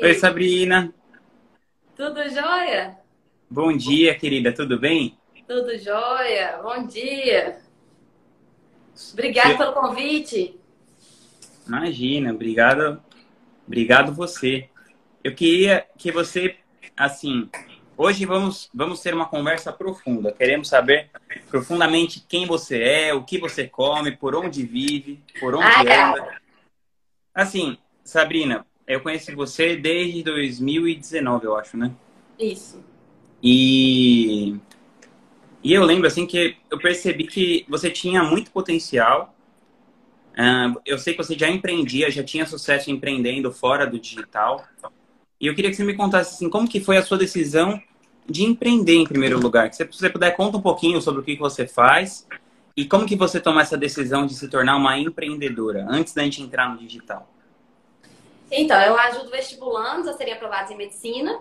Oi, Sabrina. Tudo jóia? Bom dia, querida. Tudo bem? Tudo jóia. Bom dia. Obrigada pelo convite. Imagina, obrigado. Obrigado você. Eu queria que você, assim, hoje vamos, vamos ter uma conversa profunda. Queremos saber profundamente quem você é, o que você come, por onde vive, por onde Ah, anda. Assim, Sabrina, eu conheci você desde 2019, eu acho, né? Isso. E, e eu lembro assim que eu percebi que você tinha muito potencial. Ah, eu sei que você já empreendia, já tinha sucesso empreendendo fora do digital. E eu queria que você me contasse assim, como que foi a sua decisão de empreender em primeiro lugar. Que se você puder conta um pouquinho sobre o que que você faz e como que você tomou essa decisão de se tornar uma empreendedora antes da gente entrar no digital. Então, eu ajudo vestibulandos a serem aprovados em medicina.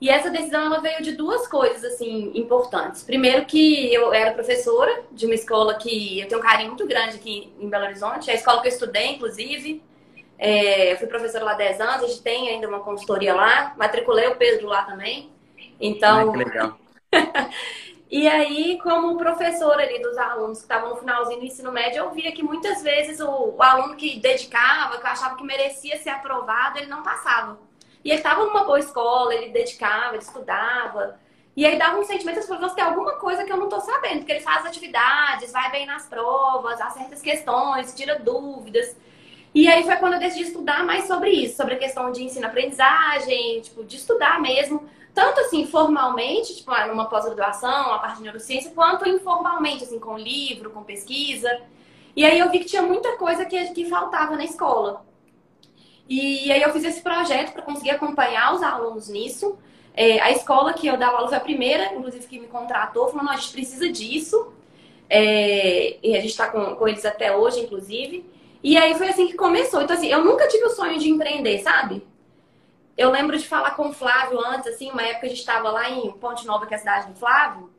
E essa decisão ela veio de duas coisas assim importantes. Primeiro que eu era professora de uma escola que eu tenho um carinho muito grande aqui em Belo Horizonte, é a escola que eu estudei, inclusive. É, eu fui professora lá há 10 anos, a gente tem ainda uma consultoria lá, matriculei o Pedro lá também. Então, Ah, que legal. E aí, como professora ali dos alunos que estavam no finalzinho do ensino médio, eu via que muitas vezes o, o aluno que dedicava, que eu achava que merecia ser aprovado, ele não passava. E ele estava numa boa escola, ele dedicava, ele estudava. E aí dava um sentimento, falou, nossa, tem alguma coisa que eu não tô sabendo, porque ele faz atividades, vai bem nas provas, acerta as questões, tira dúvidas. E aí foi quando eu decidi estudar mais sobre isso, sobre a questão de ensino-aprendizagem, tipo, de estudar mesmo, tanto assim formalmente, tipo, ah, numa pós-graduação, a parte de neurociência, quanto informalmente, assim, com livro, com pesquisa. E aí eu vi que tinha muita coisa que, que faltava na escola. E aí eu fiz esse projeto para conseguir acompanhar os alunos nisso. É, a escola que eu dava aula foi a primeira, inclusive, que me contratou, falou, não, a gente precisa disso. É, e a gente está com, com eles até hoje, inclusive. E aí foi assim que começou. Então, assim, eu nunca tive o sonho de empreender, sabe? Eu lembro de falar com o Flávio antes, assim, uma época a gente estava lá em Ponte Nova, que é a cidade do Flávio,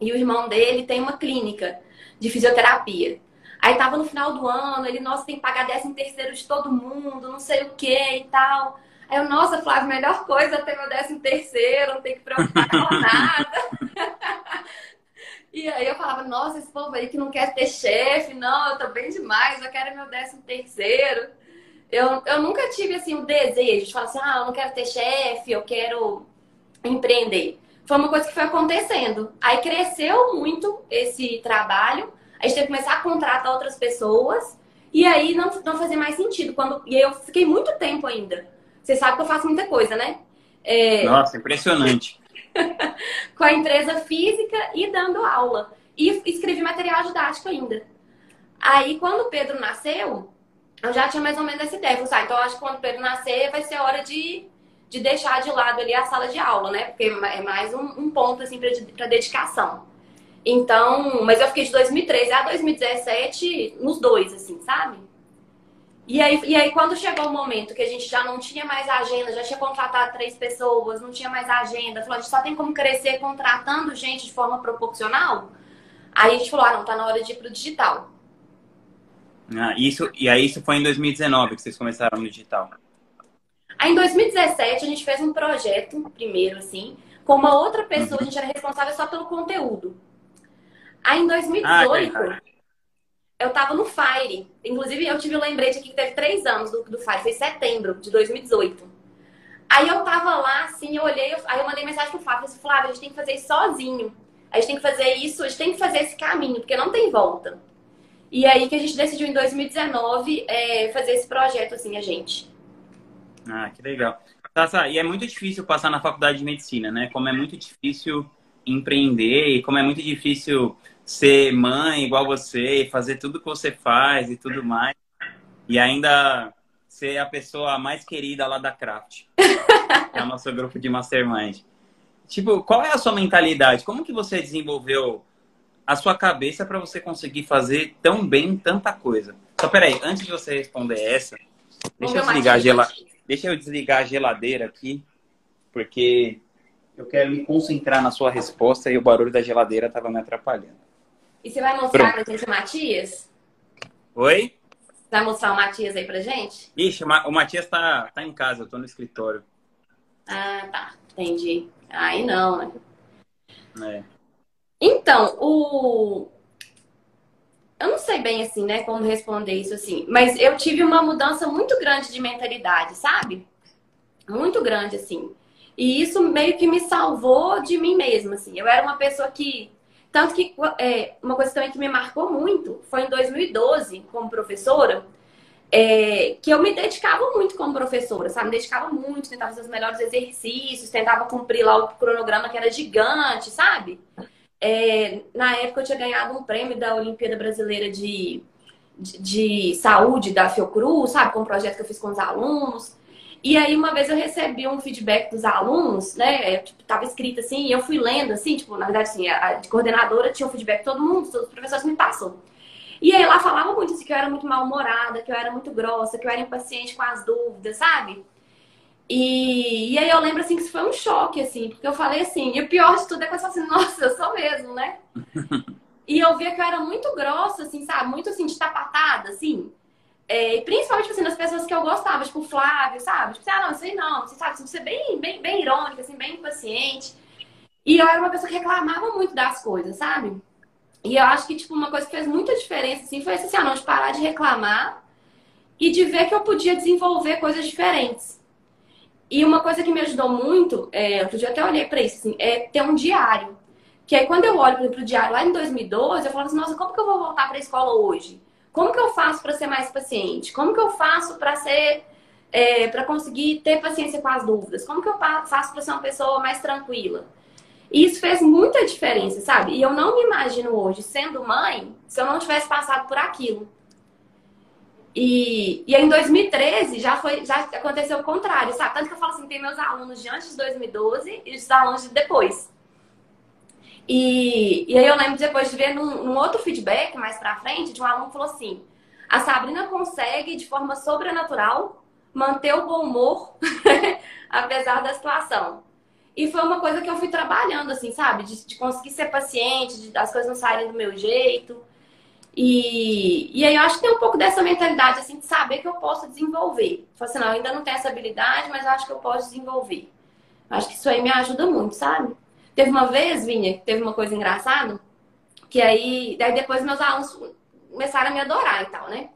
e o irmão dele tem uma clínica de fisioterapia. Aí tava no final do ano, ele, nossa, tem que pagar décimo terceiro de todo mundo, não sei o que e tal. Aí eu, nossa, Flávio, melhor coisa é ter meu décimo terceiro, não tem que preocupar com nada. e aí eu falava, nossa, esse povo aí que não quer ter chefe, não, eu tô bem demais, eu quero meu décimo terceiro. Eu, eu nunca tive, assim, o desejo de falar assim, ah, eu não quero ter chefe, eu quero empreender. Foi uma coisa que foi acontecendo. Aí cresceu muito esse trabalho, a gente teve que começar a contratar outras pessoas, e aí não, não fazia mais sentido. Quando, e eu fiquei muito tempo ainda. Você sabe que eu faço muita coisa, né? É, Nossa, impressionante. com a empresa física e dando aula. E escrevi material didático ainda. Aí, quando o Pedro nasceu, eu já tinha mais ou menos essa ideia. Eu falei, ah, então acho que quando o Pedro nascer, vai ser hora de, de deixar de lado ali a sala de aula, né? Porque é mais um, um ponto, assim, para dedicação. Então, mas eu fiquei de 2013 a 2017 nos dois, assim, sabe? E aí, e aí, quando chegou o momento que a gente já não tinha mais agenda, já tinha contratado três pessoas, não tinha mais agenda, falou, a gente só tem como crescer contratando gente de forma proporcional, aí a gente falou, ah, não, tá na hora de ir pro digital. Ah, isso, e aí isso foi em 2019 que vocês começaram no digital. Aí em 2017 a gente fez um projeto, primeiro assim, com uma outra pessoa, a gente era responsável só pelo conteúdo. Aí em 2018, Ah, eu tava no Fire. Inclusive, eu tive o lembrete aqui que teve três anos do, do Fire, foi setembro de 2018. Aí eu tava lá, assim, eu olhei, eu- aí eu mandei mensagem pro Flávio, eu falei, Flávio, a gente tem que fazer isso sozinho. A gente tem que fazer isso, a gente tem que fazer esse caminho, porque não tem volta. E aí que a gente decidiu em 2019 é, fazer esse projeto, assim, a gente. Ah, que legal. Tá, e é muito difícil passar na faculdade de medicina, né? Como é muito difícil empreender e como é muito difícil ser mãe igual você, fazer tudo que você faz e tudo mais. E ainda ser a pessoa mais querida lá da Craft. que é o nosso grupo de mastermind. Tipo, qual é a sua mentalidade? Como que você desenvolveu a sua cabeça para você conseguir fazer tão bem tanta coisa? Só peraí, antes de você responder essa, deixa eu desligar a geladeira. Deixa eu desligar a geladeira aqui, porque eu quero me concentrar na sua resposta e o barulho da geladeira estava me atrapalhando. E você vai mostrar Pronto. pra gente o Matias? Oi? Vai mostrar o Matias aí pra gente? Ixi, o Matias tá, tá em casa, eu tô no escritório. Ah, tá. Entendi. Aí não, né? É. Então, o. Eu não sei bem assim, né, como responder isso assim, mas eu tive uma mudança muito grande de mentalidade, sabe? Muito grande, assim. E isso meio que me salvou de mim mesma, assim. Eu era uma pessoa que. Tanto que é, uma coisa também que me marcou muito foi em 2012, como professora, é, que eu me dedicava muito como professora, sabe? Me dedicava muito, tentava fazer os melhores exercícios, tentava cumprir lá o cronograma que era gigante, sabe? É, na época eu tinha ganhado um prêmio da Olimpíada Brasileira de, de, de Saúde da Fiocruz, sabe? Com um projeto que eu fiz com os alunos. E aí, uma vez eu recebi um feedback dos alunos, né? É, tipo, tava escrito assim, e eu fui lendo, assim, tipo, na verdade, assim, a, a coordenadora tinha o um feedback todo mundo, todos os professores me passam. E aí ela falava muito assim, que eu era muito mal-humorada, que eu era muito grossa, que eu era impaciente com as dúvidas, sabe? E, e aí eu lembro assim que isso foi um choque, assim, porque eu falei assim, e o pior de tudo é que eu falei assim, nossa, eu sou mesmo, né? e eu via que eu era muito grossa, assim, sabe? Muito assim, de tapatada, assim. É, principalmente, tipo assim, das pessoas que eu gostava, tipo o Flávio, sabe? Tipo, assim, ah, não, aí não, você sabe, você bem, bem, bem irônica, assim, bem impaciente. E eu era uma pessoa que reclamava muito das coisas, sabe? E eu acho que, tipo, uma coisa que fez muita diferença, assim, foi assim, ah, não, de parar de reclamar e de ver que eu podia desenvolver coisas diferentes. E uma coisa que me ajudou muito, é, outro dia até olhei para isso, assim, é ter um diário. Que aí quando eu olho para o diário lá em 2012, eu falo assim, nossa, como que eu vou voltar para a escola hoje? Como que eu faço para ser mais paciente? Como que eu faço para ser é, para conseguir ter paciência com as dúvidas? Como que eu faço para ser uma pessoa mais tranquila? E isso fez muita diferença, sabe? E eu não me imagino hoje, sendo mãe, se eu não tivesse passado por aquilo. E, e em 2013 já, foi, já aconteceu o contrário, sabe? Tanto que eu falo assim, tem meus alunos de antes de 2012 e os alunos de depois. E, e aí eu lembro depois de ver num, num outro feedback mais pra frente, de um aluno que falou assim: a Sabrina consegue, de forma sobrenatural, manter o bom humor, apesar da situação. E foi uma coisa que eu fui trabalhando, assim, sabe? De, de conseguir ser paciente, de as coisas não saírem do meu jeito. E, e aí eu acho que tem um pouco dessa mentalidade, assim, de saber que eu posso desenvolver. Falei assim, não, eu ainda não tenho essa habilidade, mas acho que eu posso desenvolver. Acho que isso aí me ajuda muito, sabe? Teve uma vez, Vinha, que teve uma coisa engraçada, que aí, daí depois meus alunos começaram a me adorar e tal, né?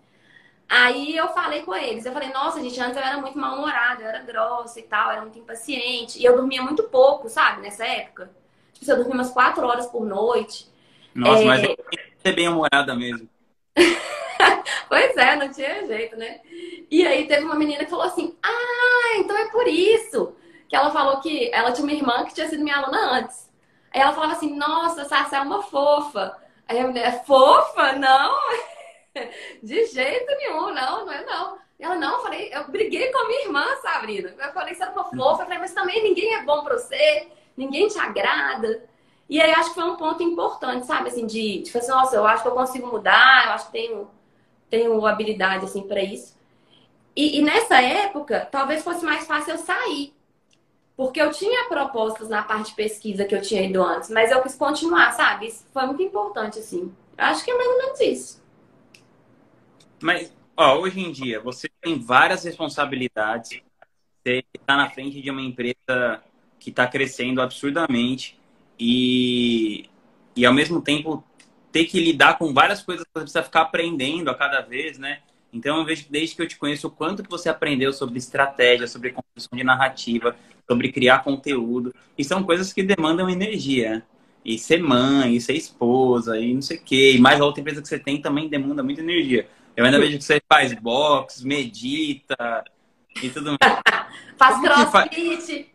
Aí eu falei com eles, eu falei, nossa, gente, antes eu era muito mal-humorada, eu era grossa e tal, era muito impaciente. E eu dormia muito pouco, sabe, nessa época. Tipo, eu dormia umas quatro horas por noite. Nossa, é... mas eu ser bem-humorada mesmo. pois é, não tinha jeito, né? E aí teve uma menina que falou assim, ah, então é por isso que ela falou que ela tinha uma irmã que tinha sido minha aluna antes. Aí ela falava assim, nossa, Sassa é uma fofa. Aí a mulher, fofa? Não, de jeito nenhum, não, não é não. E ela, não, eu falei, eu briguei com a minha irmã, Sabrina. Eu falei, você era uma fofa. Eu falei, mas também ninguém é bom pra você, ninguém te agrada. E aí acho que foi um ponto importante, sabe? Assim, de, de falar assim, nossa, eu acho que eu consigo mudar, eu acho que tenho, tenho habilidade, assim, para isso. E, e, nessa época, talvez fosse mais fácil eu sair. Porque eu tinha propostas na parte de pesquisa que eu tinha ido antes, mas eu quis continuar, sabe? Isso foi muito importante, assim. Acho que é mais ou menos isso. Mas, ó, hoje em dia, você tem várias responsabilidades. Você está na frente de uma empresa que está crescendo absurdamente e, e, ao mesmo tempo, ter que lidar com várias coisas que você precisa ficar aprendendo a cada vez, né? Então, eu vejo desde que eu te conheço, o quanto que você aprendeu sobre estratégia, sobre construção de narrativa, sobre criar conteúdo. E são coisas que demandam energia. E ser mãe, e ser esposa, e não sei o quê. E mais a outra empresa que você tem também demanda muita energia. Eu ainda vejo que você faz box, medita e tudo mais. faz crossfit.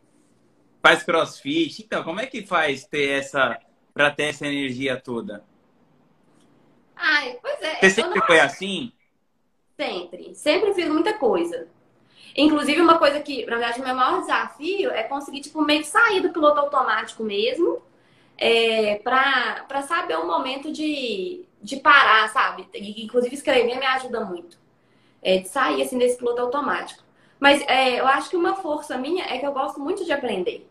Faz crossfit. Então, como é que faz ter essa. para ter essa energia toda? Ai, pois é. Você sempre não... foi assim? Sempre. Sempre fiz muita coisa. Inclusive, uma coisa que, na verdade, o meu maior desafio é conseguir, tipo, meio que sair do piloto automático mesmo. É, pra, pra saber o momento de, de parar, sabe? Inclusive, escrever me ajuda muito. É, de sair, assim, desse piloto automático. Mas é, eu acho que uma força minha é que eu gosto muito de aprender.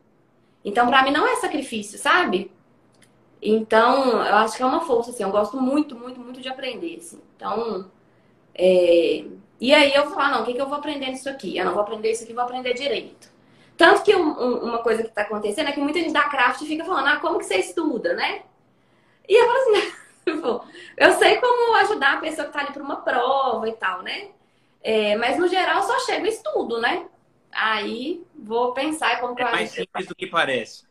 Então, para mim, não é sacrifício, sabe? Então, eu acho que é uma força, assim. Eu gosto muito, muito, muito de aprender, assim. Então, É... E aí eu falo, não, o que, que eu vou aprender nisso aqui? Eu não vou aprender isso aqui, vou aprender direito. Tanto que um, um, uma coisa que está acontecendo é que muita gente da craft fica falando, ah, como que você estuda, né? E eu falo assim, tipo, eu sei como ajudar a pessoa que está ali para uma prova e tal, né? É, mas no geral só chega e estudo, né? Aí vou pensar como que é eu mais simples do que parece.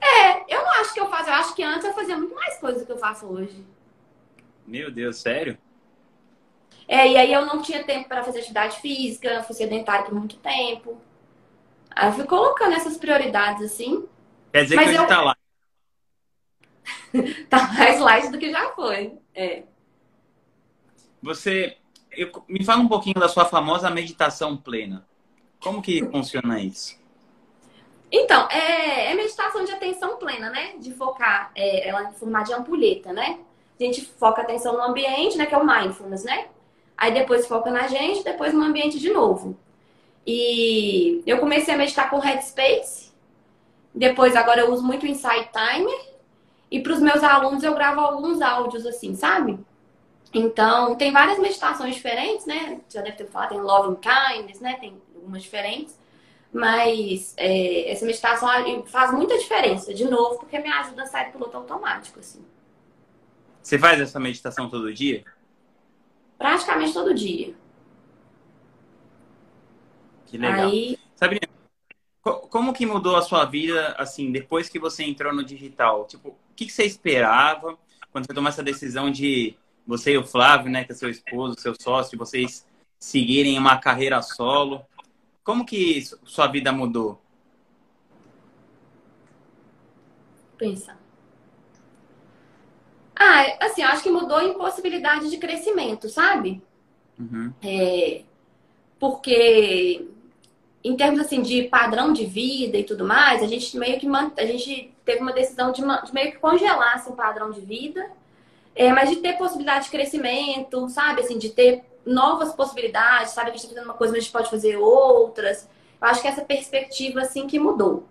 É, eu não acho que eu faço. Eu acho que antes eu fazia muito mais coisas do que eu faço hoje. Meu Deus, sério? É, e aí eu não tinha tempo para fazer atividade física, fui sedentária por muito tempo. Aí eu fui colocando essas prioridades assim. Quer dizer Mas que hoje eu... tá lá. tá mais light do que já foi. É. Você. Eu, me fala um pouquinho da sua famosa meditação plena. Como que funciona isso? Então, é, é meditação de atenção plena, né? De focar, é, ela é em formato de ampulheta, né? A gente foca a atenção no ambiente, né? Que é o mindfulness, né? Aí depois foca na gente, depois no ambiente de novo. E eu comecei a meditar com Headspace. Depois, agora eu uso muito o Insight Timer. E para os meus alunos eu gravo alguns áudios assim, sabe? Então, tem várias meditações diferentes, né? Já deve ter falado, tem Love and Kindness, né? Tem algumas diferentes. Mas é, essa meditação faz muita diferença, de novo, porque me ajuda a sair do piloto automático, assim. Você faz essa meditação todo dia? Praticamente todo dia. Que legal. Aí... Sabrina, como que mudou a sua vida, assim, depois que você entrou no digital? Tipo, o que você esperava quando você tomou essa decisão de você e o Flávio, né, que é seu esposo, seu sócio, vocês seguirem uma carreira solo? Como que sua vida mudou? Pensa. Ah, assim, eu acho que mudou em possibilidade de crescimento, sabe? Uhum. É, porque em termos assim de padrão de vida e tudo mais, a gente meio que a gente teve uma decisão de, de meio que congelar assim, o padrão de vida, é, mas de ter possibilidade de crescimento, sabe? Assim, de ter novas possibilidades, sabe? Que a gente está fazendo uma coisa, mas a gente pode fazer outras. Eu acho que essa perspectiva, assim, que mudou.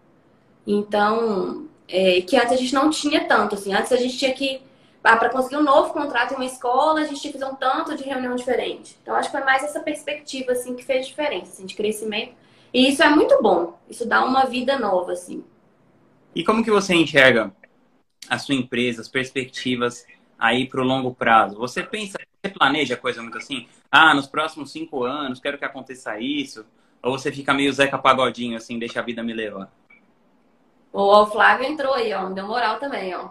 Então, é, que antes a gente não tinha tanto, assim. Antes a gente tinha que, ah, para conseguir um novo contrato em uma escola, a gente tinha que fazer um tanto de reunião diferente. Então, acho que foi mais essa perspectiva, assim, que fez diferença, assim, de crescimento. E isso é muito bom. Isso dá uma vida nova, assim. E como que você enxerga a sua empresa, as perspectivas aí para o longo prazo? Você pensa, você planeja coisa muito assim? Ah, nos próximos cinco anos quero que aconteça isso? Ou você fica meio Zeca Pagodinho, assim, deixa a vida me levar? O Flávio entrou aí, ó, me deu moral também, ó.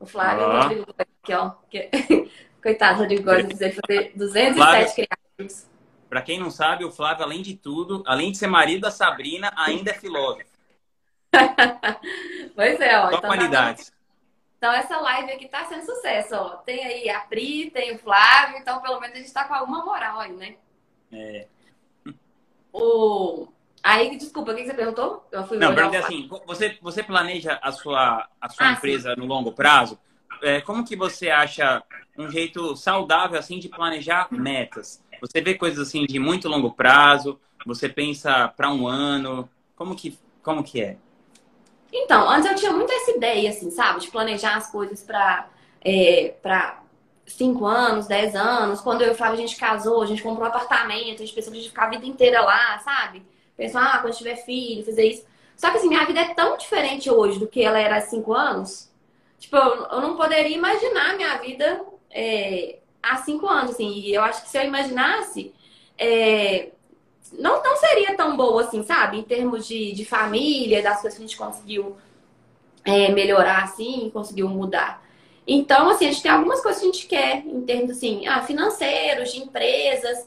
O Flávio oh. Rodrigo aqui, ó. Coitado, Rodrigo gosta de fazer 207 Flávio... criados. Para quem não sabe, o Flávio, além de tudo, além de ser marido da Sabrina, ainda é filósofo. pois é, ó. Só então, qualidades. Tá então, essa live aqui tá sendo sucesso, ó. Tem aí a Pri, tem o Flávio, então pelo menos a gente tá com alguma moral aí, né? É. O... Aí, desculpa, o que você perguntou? Eu fui Não, perguntei assim, você, você planeja a sua, a sua ah, empresa sim. no longo prazo? É, como que você acha um jeito saudável, assim, de planejar metas? Você vê coisas, assim, de muito longo prazo? Você pensa para um ano? Como que, como que é? Então, antes eu tinha muito essa ideia, assim, sabe? De planejar as coisas para é, pra cinco anos, dez anos. Quando eu e o Flávio a gente casou, a gente comprou um apartamento, a gente pensou que a gente ficar a vida inteira lá, sabe? Pensou, ah, quando tiver filho, fazer isso. Só que assim, minha vida é tão diferente hoje do que ela era há cinco anos. Tipo, eu, eu não poderia imaginar minha vida é, há cinco anos, assim. E eu acho que se eu imaginasse, é, não, não seria tão boa assim, sabe? Em termos de, de família, das coisas que a gente conseguiu é, melhorar, assim, conseguiu mudar. Então, assim, a gente tem algumas coisas que a gente quer em termos, assim, ah, financeiros, de empresas,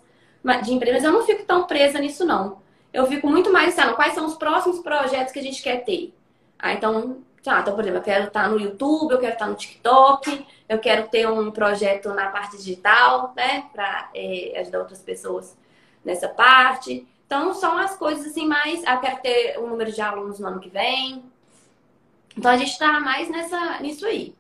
de empresas. Eu não fico tão presa nisso, não. Eu fico muito mais, assim, quais são os próximos projetos que a gente quer ter. Ah, então, tá, então, por exemplo, eu quero estar no YouTube, eu quero estar no TikTok, eu quero ter um projeto na parte digital, né, para é, ajudar outras pessoas nessa parte. Então, são as coisas assim mais. Ah, quero ter um número de alunos no ano que vem. Então, a gente está mais nessa, nisso aí.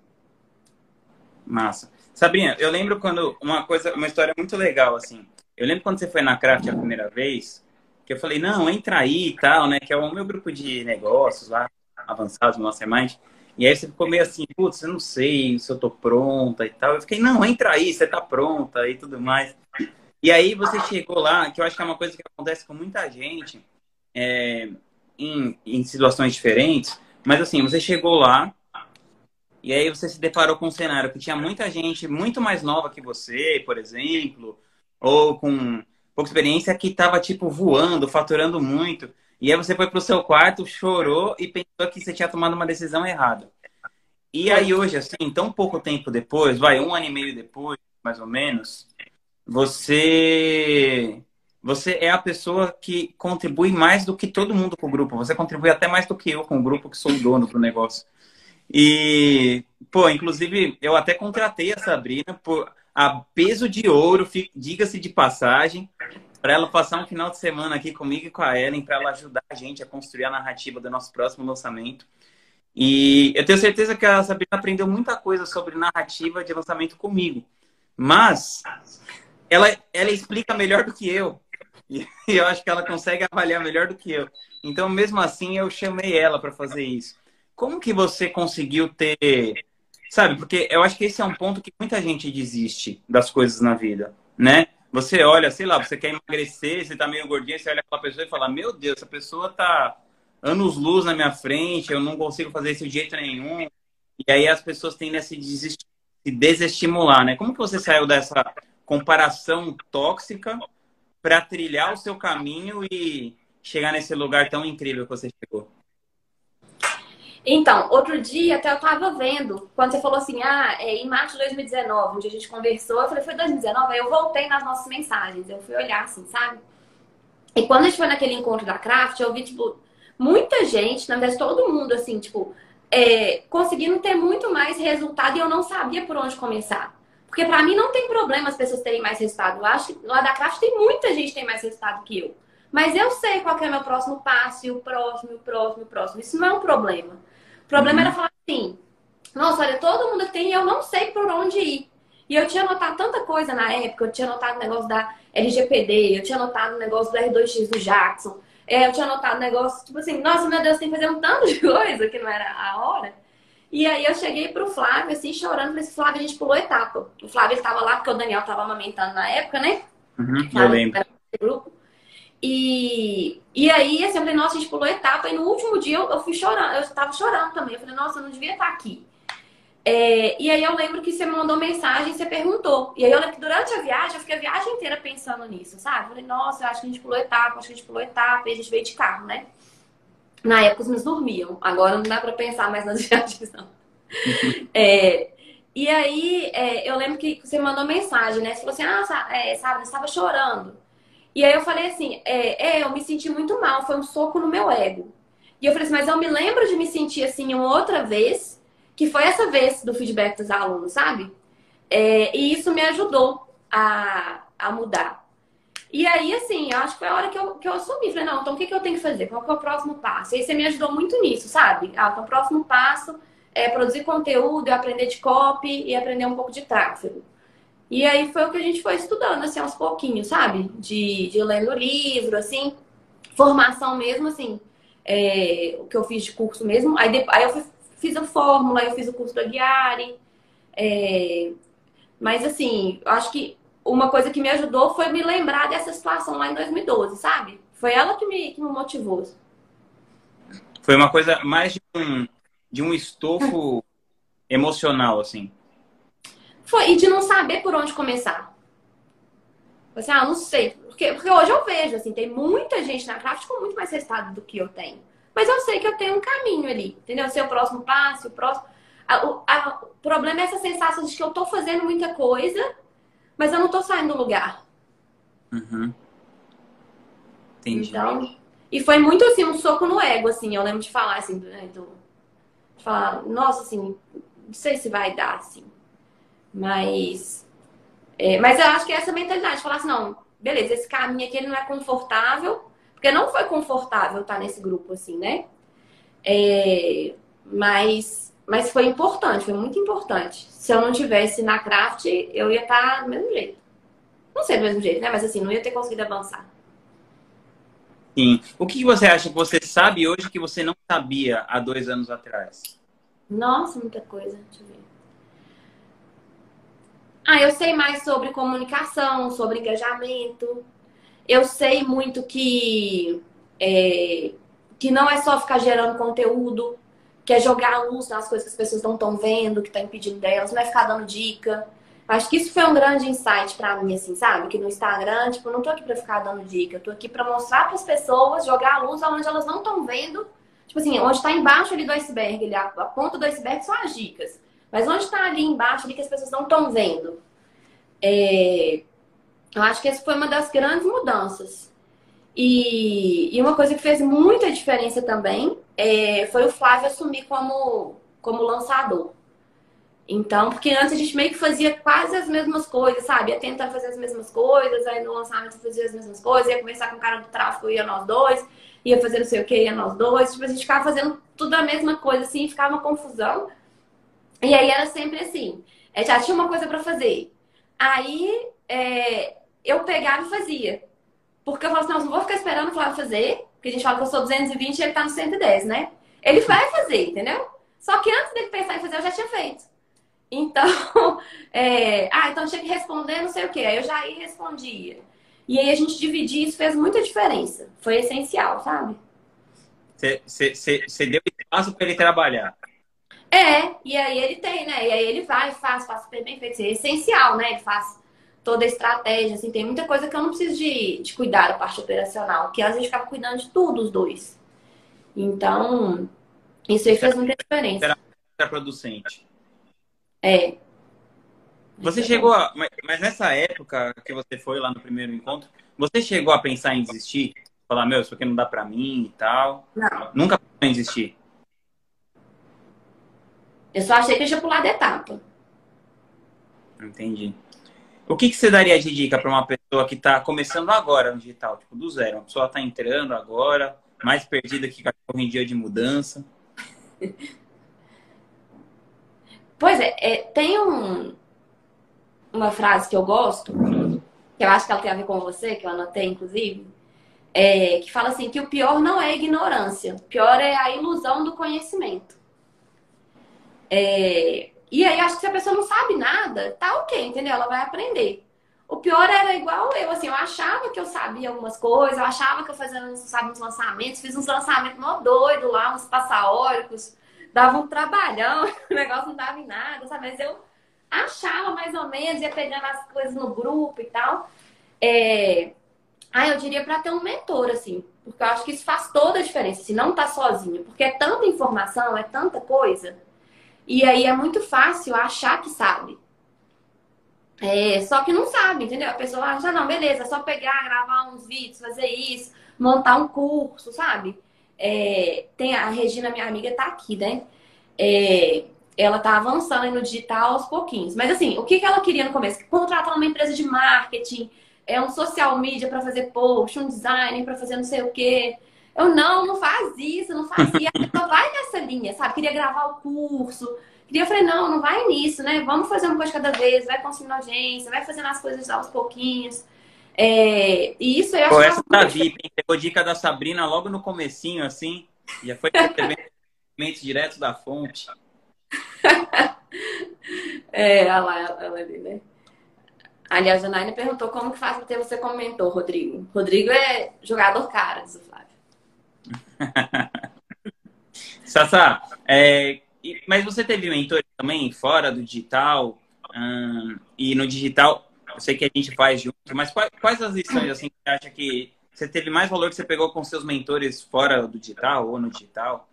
Massa. Sabrina, eu lembro quando uma coisa, uma história muito legal, assim. Eu lembro quando você foi na Craft a primeira vez, que eu falei, não, entra aí e tal, né? Que é o meu grupo de negócios lá, avançados no Mastermind. E aí você ficou meio assim, putz, eu não sei se eu tô pronta e tal. Eu fiquei, não, entra aí, você tá pronta e tudo mais. E aí você chegou lá, que eu acho que é uma coisa que acontece com muita gente é, em, em situações diferentes, mas assim, você chegou lá e aí você se deparou com um cenário que tinha muita gente muito mais nova que você, por exemplo, ou com pouca experiência que estava tipo voando, faturando muito. E aí você foi pro seu quarto, chorou e pensou que você tinha tomado uma decisão errada. E aí hoje, assim, tão pouco tempo depois, vai, um ano e meio depois, mais ou menos, você você é a pessoa que contribui mais do que todo mundo com o grupo. Você contribui até mais do que eu com o grupo, que sou o dono do negócio. E, pô, inclusive, eu até contratei a Sabrina por a peso de ouro, diga-se de passagem, para ela passar um final de semana aqui comigo e com a Ellen, para ela ajudar a gente a construir a narrativa do nosso próximo lançamento. E eu tenho certeza que a Sabrina aprendeu muita coisa sobre narrativa de lançamento comigo. Mas ela, ela explica melhor do que eu. E eu acho que ela consegue avaliar melhor do que eu. Então, mesmo assim, eu chamei ela para fazer isso. Como que você conseguiu ter. Sabe, porque eu acho que esse é um ponto que muita gente desiste das coisas na vida, né? Você olha, sei lá, você quer emagrecer, você tá meio gordinho, você olha aquela pessoa e fala: Meu Deus, essa pessoa tá anos luz na minha frente, eu não consigo fazer isso de jeito nenhum. E aí as pessoas tendem a se, se desestimular, né? Como que você saiu dessa comparação tóxica para trilhar o seu caminho e chegar nesse lugar tão incrível que você chegou? Então, outro dia até eu tava vendo, quando você falou assim, ah, é, em março de 2019, onde a gente conversou, eu falei, foi 2019, aí eu voltei nas nossas mensagens, eu fui olhar assim, sabe? E quando a gente foi naquele encontro da Craft, eu vi, tipo, muita gente, na verdade, todo mundo, assim, tipo, é, conseguindo ter muito mais resultado e eu não sabia por onde começar. Porque para mim não tem problema as pessoas terem mais resultado. Eu acho que lá da Craft tem muita gente que tem mais resultado que eu. Mas eu sei qual é o meu próximo passo, e o próximo, o próximo, o próximo. Isso não é um problema. O problema uhum. era falar assim: nossa, olha, todo mundo tem e eu não sei por onde ir. E eu tinha notado tanta coisa na época, eu tinha notado o negócio da LGPD, eu tinha notado o negócio do R2X do Jackson, é, eu tinha notado o negócio, tipo assim, nossa, meu Deus, tem que fazer um tanto de coisa que não era a hora. E aí eu cheguei pro Flávio, assim, chorando, falei assim, Flávio, a gente pulou etapa. O Flávio, ele tava lá, porque o Daniel tava amamentando na época, né? Uhum, eu lembro. Grupo. E, e aí, assim, eu falei, nossa, a gente pulou etapa. E no último dia eu, eu fui chorando, eu tava chorando também. Eu falei, nossa, eu não devia estar aqui. É, e aí eu lembro que você mandou mensagem você perguntou. E aí eu lembro que durante a viagem, eu fiquei a viagem inteira pensando nisso, sabe? Eu falei, nossa, eu acho que a gente pulou etapa, acho que a gente pulou etapa, e a gente veio de carro, né? Na época os meus dormiam. Agora não dá pra pensar mais nas viagens, não. é, e aí é, eu lembro que você mandou mensagem, né? Você falou assim, ah, é, sabe, você estava chorando. E aí eu falei assim, é, é, eu me senti muito mal, foi um soco no meu ego. E eu falei assim, mas eu me lembro de me sentir assim uma outra vez, que foi essa vez do feedback dos alunos, sabe? É, e isso me ajudou a, a mudar. E aí, assim, eu acho que foi a hora que eu, que eu assumi. Falei, não, então o que, que eu tenho que fazer? Qual que é o próximo passo? E aí você me ajudou muito nisso, sabe? Ah, então o próximo passo é produzir conteúdo, é aprender de copy e aprender um pouco de tráfego. E aí foi o que a gente foi estudando, assim, aos pouquinhos, sabe? De, de lendo livro, assim, formação mesmo, assim, é, o que eu fiz de curso mesmo. Aí, depois, aí eu fiz a fórmula, eu fiz o curso da Guiari. É, mas, assim, eu acho que uma coisa que me ajudou foi me lembrar dessa situação lá em 2012, sabe? Foi ela que me, que me motivou. Foi uma coisa mais de um, de um estofo emocional, assim. Foi, e de não saber por onde começar. Assim, ah, não sei. Porque, porque hoje eu vejo, assim, tem muita gente na craft com muito mais resultado do que eu tenho. Mas eu sei que eu tenho um caminho ali, entendeu? Ser o próximo passo, o próximo. A, o, a, o problema é essa sensação de que eu tô fazendo muita coisa mas eu não tô saindo do lugar. Uhum. Entendi. Então, e foi muito assim, um soco no ego, assim. Eu lembro de falar assim, né, do, de falar, nossa, assim, não sei se vai dar, assim. Mas. É, mas eu acho que é essa mentalidade, falar assim, não, beleza, esse caminho aqui ele não é confortável, porque não foi confortável estar nesse grupo, assim, né? É, mas mas foi importante, foi muito importante. Se eu não tivesse na craft, eu ia estar do mesmo jeito. Não sei do mesmo jeito, né? Mas assim, não ia ter conseguido avançar. Sim. O que você acha que você sabe hoje que você não sabia há dois anos atrás? Nossa, muita coisa. Deixa eu ver. Ah, eu sei mais sobre comunicação, sobre engajamento. Eu sei muito que, é, que não é só ficar gerando conteúdo, que é jogar a luz nas coisas que as pessoas não estão vendo, que está impedindo delas, não é ficar dando dica. Acho que isso foi um grande insight para mim, assim, sabe? Que no Instagram, tipo, não tô aqui para ficar dando dica, eu tô aqui para mostrar para as pessoas, jogar a luz aonde elas não estão vendo. Tipo assim, onde está embaixo ali do iceberg, ele, a, a ponta do iceberg são as dicas. Mas onde está ali embaixo, ali que as pessoas não estão vendo? É... Eu acho que essa foi uma das grandes mudanças. E, e uma coisa que fez muita diferença também é, foi o Flávio assumir como, como lançador. Então, porque antes a gente meio que fazia quase as mesmas coisas, sabe? Ia tentar fazer as mesmas coisas, aí no lançamento fazia as mesmas coisas, ia conversar com o cara do tráfego, ia nós dois, ia fazer não sei o que, ia nós dois. Tipo, a gente ficava fazendo tudo a mesma coisa, assim, ficava uma confusão. E aí era sempre assim, é, já tinha uma coisa para fazer. Aí é, eu pegava e fazia. Porque eu falava assim, não, não vou ficar esperando o Flávio fazer, porque a gente fala que eu sou 220 e ele tá no 110, né? Ele vai fazer, entendeu? Só que antes dele pensar em fazer, eu já tinha feito. Então, é, ah, então tinha que responder não sei o que. Aí eu já ia e respondia. E aí a gente dividir isso fez muita diferença. Foi essencial, sabe? Você deu espaço para ele trabalhar. É, e aí ele tem, né? E aí ele vai, faz, faz super bem feito. É essencial, né? Ele faz toda a estratégia, assim, tem muita coisa que eu não preciso de, de cuidar da parte operacional, que às vezes ficava cuidando de tudo, os dois. Então, isso aí fez muita diferença. Era producente. É. Você chegou a. Mas nessa época que você foi lá no primeiro encontro, você chegou a pensar em desistir? Falar, meu, isso aqui não dá pra mim e tal? Não. Nunca pensou em desistir? Eu só achei que eu ia pular de etapa. Entendi. O que, que você daria de dica para uma pessoa que está começando agora no digital, tipo do zero? Uma pessoa está entrando agora, mais perdida que cachorro em dia de mudança. Pois é, é, tem um, uma frase que eu gosto, que eu acho que ela tem a ver com você, que eu anotei, inclusive, é, que fala assim, que o pior não é a ignorância, o pior é a ilusão do conhecimento. É, e aí, acho que se a pessoa não sabe nada, tá ok, entendeu? Ela vai aprender. O pior era igual eu, assim, eu achava que eu sabia algumas coisas, eu achava que eu fazia, sabe, uns lançamentos, fiz uns lançamentos mó doido lá, uns passaóricos, dava um trabalhão, o negócio não dava em nada, sabe? Mas eu achava mais ou menos, ia pegando as coisas no grupo e tal. É... Eu diria para ter um mentor, assim, porque eu acho que isso faz toda a diferença, se não tá sozinho, porque é tanta informação, é tanta coisa e aí é muito fácil achar que sabe. É, só que não sabe, entendeu? A pessoa acha, não, beleza, é só pegar, gravar uns vídeos, fazer isso, montar um curso, sabe? É, tem a Regina, minha amiga, tá aqui, né? É, ela tá avançando no digital aos pouquinhos. Mas assim, o que, que ela queria no começo? Contratar uma empresa de marketing, é um social media para fazer post, um design para fazer não sei o quê. Eu, não, não faz isso, não faz isso. A pessoa vai nessa linha, sabe? Queria gravar o curso. Queria, eu falei, não, não vai nisso, né? Vamos fazer uma coisa cada vez, vai construindo audiência, vai fazendo as coisas aos pouquinhos. É, e isso eu acho Pô, essa da VIP, pegou dica da Sabrina logo no comecinho, assim, já foi escrevendo direto da fonte. é, olha lá, ela ali, né? Aliás, a Janaína perguntou como que faz pra ter você como mentor, Rodrigo. Rodrigo é jogador cara, diz o Flávio. Sassá, é, mas você teve mentores também fora do digital? Hum, e no digital, eu sei que a gente faz junto, mas quais, quais as lições assim, que você acha que você teve mais valor que você pegou com seus mentores fora do digital ou no digital?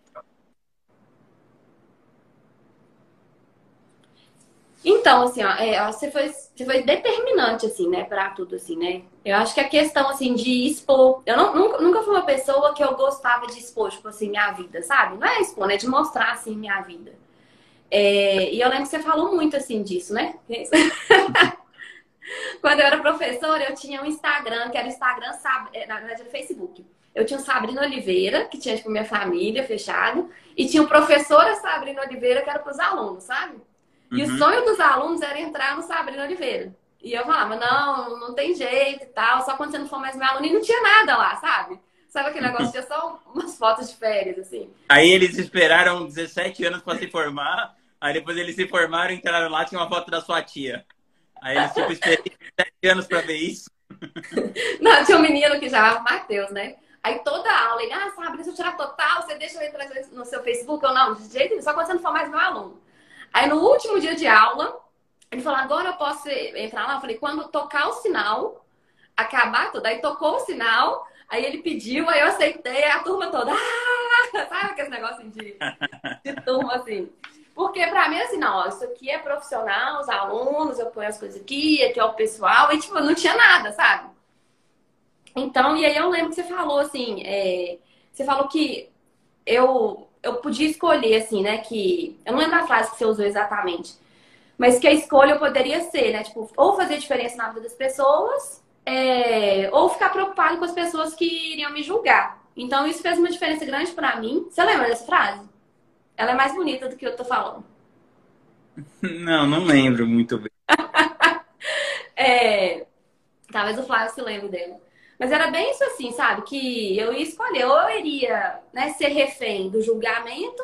Então, assim, ó, é, você, foi, você foi determinante, assim, né, pra tudo, assim, né? Eu acho que a questão, assim, de expor... Eu não, nunca, nunca fui uma pessoa que eu gostava de expor, tipo assim, minha vida, sabe? Não é expor, né? De mostrar, assim, minha vida. É, e eu lembro que você falou muito, assim, disso, né? Quando eu era professora, eu tinha um Instagram, que era o Instagram, é, na verdade, era o Facebook. Eu tinha o Sabrina Oliveira, que tinha, tipo, minha família, fechado. E tinha o professora Sabrina Oliveira, que era para os alunos, sabe? E uhum. o sonho dos alunos era entrar no Sabrina Oliveira. E eu falava, não, não tem jeito e tal, só quando você não for mais meu aluno. E não tinha nada lá, sabe? Sabe aquele negócio? Tinha só umas fotos de férias, assim. Aí eles esperaram 17 anos para se formar, aí depois eles se formaram, entraram lá, tinha uma foto da sua tia. Aí eles, tipo, esperei sete anos pra ver isso. Não, tinha um menino que chamava Matheus, né? Aí toda aula, ele, ah, sabe, deixa eu tirar total, você deixa eu entrar no seu Facebook ou não? De jeito nenhum, só quando você não for mais meu aluno. Aí no último dia de aula, ele falou, agora eu posso entrar lá? Eu falei, quando tocar o sinal, acabar tudo. Aí tocou o sinal, aí ele pediu, aí eu aceitei, a turma toda, ah! sabe aquele negócio de, de turma assim. Porque pra mim, assim, não, ó, isso aqui é profissional, os alunos, eu ponho as coisas aqui, aqui é o pessoal, e tipo, não tinha nada, sabe? Então, e aí eu lembro que você falou assim, é, você falou que eu, eu podia escolher, assim, né? Que. Eu não lembro a frase que você usou exatamente. Mas que a escolha poderia ser, né? Tipo, ou fazer diferença na vida das pessoas, é, ou ficar preocupado com as pessoas que iriam me julgar. Então, isso fez uma diferença grande para mim. Você lembra dessa frase? Ela é mais bonita do que eu tô falando. Não, não lembro muito bem. é, talvez o Flávio se lembre dela. Mas era bem isso assim, sabe? Que eu ia escolher, ou eu iria né, ser refém do julgamento,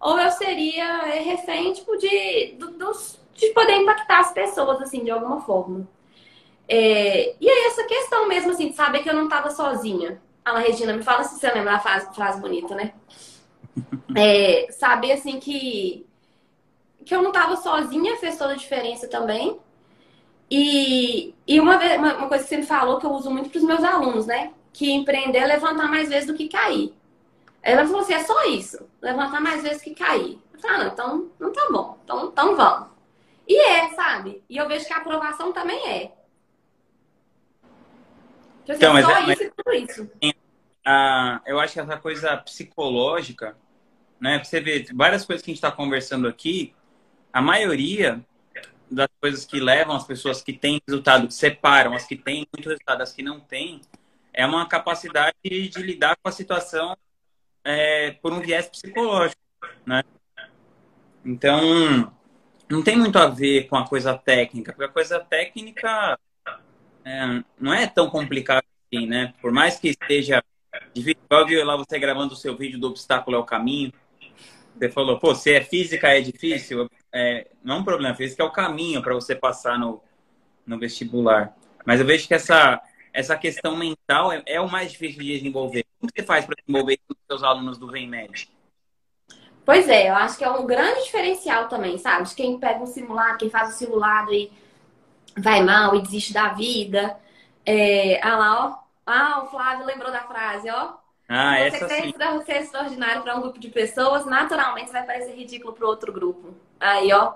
ou eu seria refém, tipo, de, do, dos, de poder impactar as pessoas, assim, de alguma forma. É, e aí, essa questão mesmo, assim, de saber que eu não estava sozinha. Fala, Regina, me fala se você lembra a frase, frase bonita, né? É, saber, assim, que, que eu não estava sozinha fez toda a diferença também. E, e uma, vez, uma, uma coisa que você me falou que eu uso muito para os meus alunos, né? Que empreender é levantar mais vezes do que cair. Ela falou assim: é só isso, levantar mais vezes que cair. Eu falei: ah, não, então não tá bom, então, então vamos. E é, sabe? E eu vejo que a aprovação também é. Então, então mas, só é, isso e tudo isso. Ah, eu acho que essa coisa psicológica, né? Você vê várias coisas que a gente está conversando aqui, a maioria das coisas que levam as pessoas que têm resultado, separam as que têm muito resultado, as que não têm, é uma capacidade de lidar com a situação é, por um viés psicológico, né? Então, não tem muito a ver com a coisa técnica, porque a coisa técnica é, não é tão complicada assim, né? Por mais que esteja difícil, vi lá você gravando o seu vídeo do obstáculo é o caminho, você falou, pô, se é física é difícil, é, não é um problema, física é o caminho para você passar no, no vestibular. Mas eu vejo que essa, essa questão mental é, é o mais difícil de desenvolver. Como você faz para desenvolver com os seus alunos do VEMED? Pois é, eu acho que é um grande diferencial também, sabe? De quem pega um simulado, quem faz o simulado e vai mal e desiste da vida. É, ah lá, ó. Ah, o Flávio lembrou da frase, ó. Ah, Se essa você sim. quer ser extraordinário para um grupo de pessoas, naturalmente vai parecer ridículo para outro grupo. Aí, ó.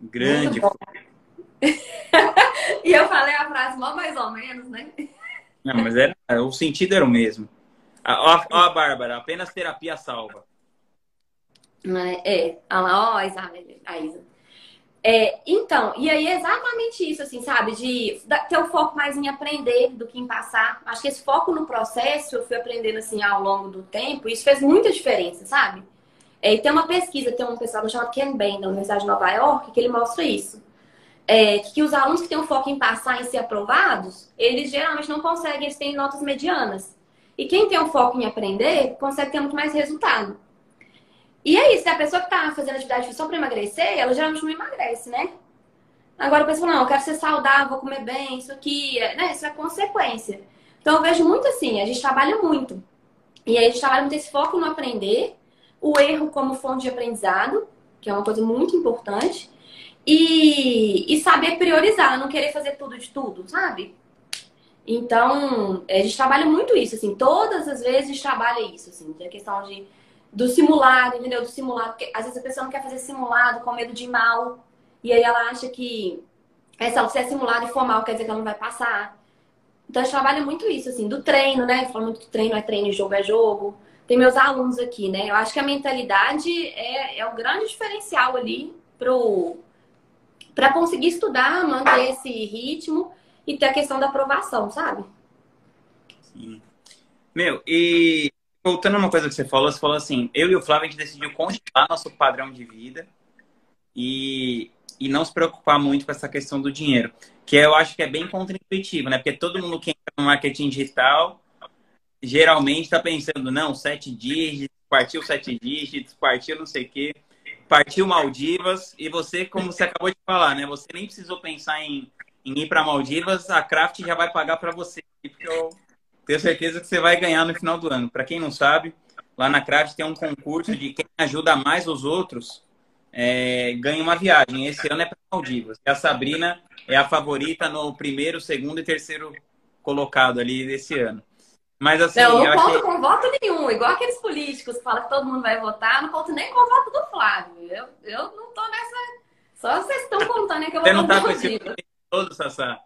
Grande. e eu falei a frase mal mais ou menos, né? Não, mas era, o sentido era o mesmo. Ó, ó a Bárbara, apenas terapia salva. É, é. Olha lá, ó, a Isabel, a Isa. É, então, e aí é exatamente isso, assim, sabe? De ter o foco mais em aprender do que em passar. Acho que esse foco no processo eu fui aprendendo, assim, ao longo do tempo. E isso fez muita diferença, sabe? É, e tem uma pesquisa, tem um pessoal chamado Ken Ben, da Universidade de Nova York, que ele mostra isso. É, que os alunos que têm o foco em passar, em ser aprovados, eles geralmente não conseguem, eles têm notas medianas. E quem tem o foco em aprender, consegue ter muito mais resultado. E é isso, a pessoa que tá fazendo atividade só para emagrecer, ela geralmente não emagrece, né? Agora a pessoa não, eu quero ser saudável, vou comer bem, isso aqui, é, né? Isso é consequência. Então eu vejo muito assim, a gente trabalha muito. E aí a gente trabalha muito esse foco no aprender, o erro como fonte de aprendizado, que é uma coisa muito importante, e, e saber priorizar, não querer fazer tudo de tudo, sabe? Então, a gente trabalha muito isso, assim, todas as vezes a gente trabalha isso, assim, a questão de do simulado, entendeu? Do simulado, porque às vezes a pessoa não quer fazer simulado com medo de ir mal, e aí ela acha que é, se é simulado e for mal, quer dizer que ela não vai passar. Então a gente trabalha muito isso, assim, do treino, né? Fala muito que treino é treino, jogo é jogo. Tem meus alunos aqui, né? Eu acho que a mentalidade é, é o grande diferencial ali pro para conseguir estudar, manter esse ritmo e ter a questão da aprovação, sabe? Sim. Meu, e voltando a uma coisa que você falou, você falou assim, eu e o Flávio a gente decidiu congelar nosso padrão de vida e, e não se preocupar muito com essa questão do dinheiro, que eu acho que é bem contra-intuitivo, né? Porque todo mundo que entra no marketing digital geralmente está pensando, não, sete dígitos, partiu sete dígitos, partiu não sei o quê. partiu Maldivas e você, como você acabou de falar, né? Você nem precisou pensar em, em ir para Maldivas, a Craft já vai pagar para você, porque eu tenho certeza que você vai ganhar no final do ano. Para quem não sabe, lá na Craft tem um concurso de quem ajuda mais os outros é, ganha uma viagem. Esse ano é para Maldivas. E a Sabrina é a favorita no primeiro, segundo e terceiro colocado ali desse ano. Mas assim. Não, eu não conto achei... com voto nenhum, igual aqueles políticos que falam que todo mundo vai votar, não conto nem com o voto do Flávio. Eu, eu não tô nessa. Só vocês estão contando que eu vou Você não tá com esse todo, Sassá?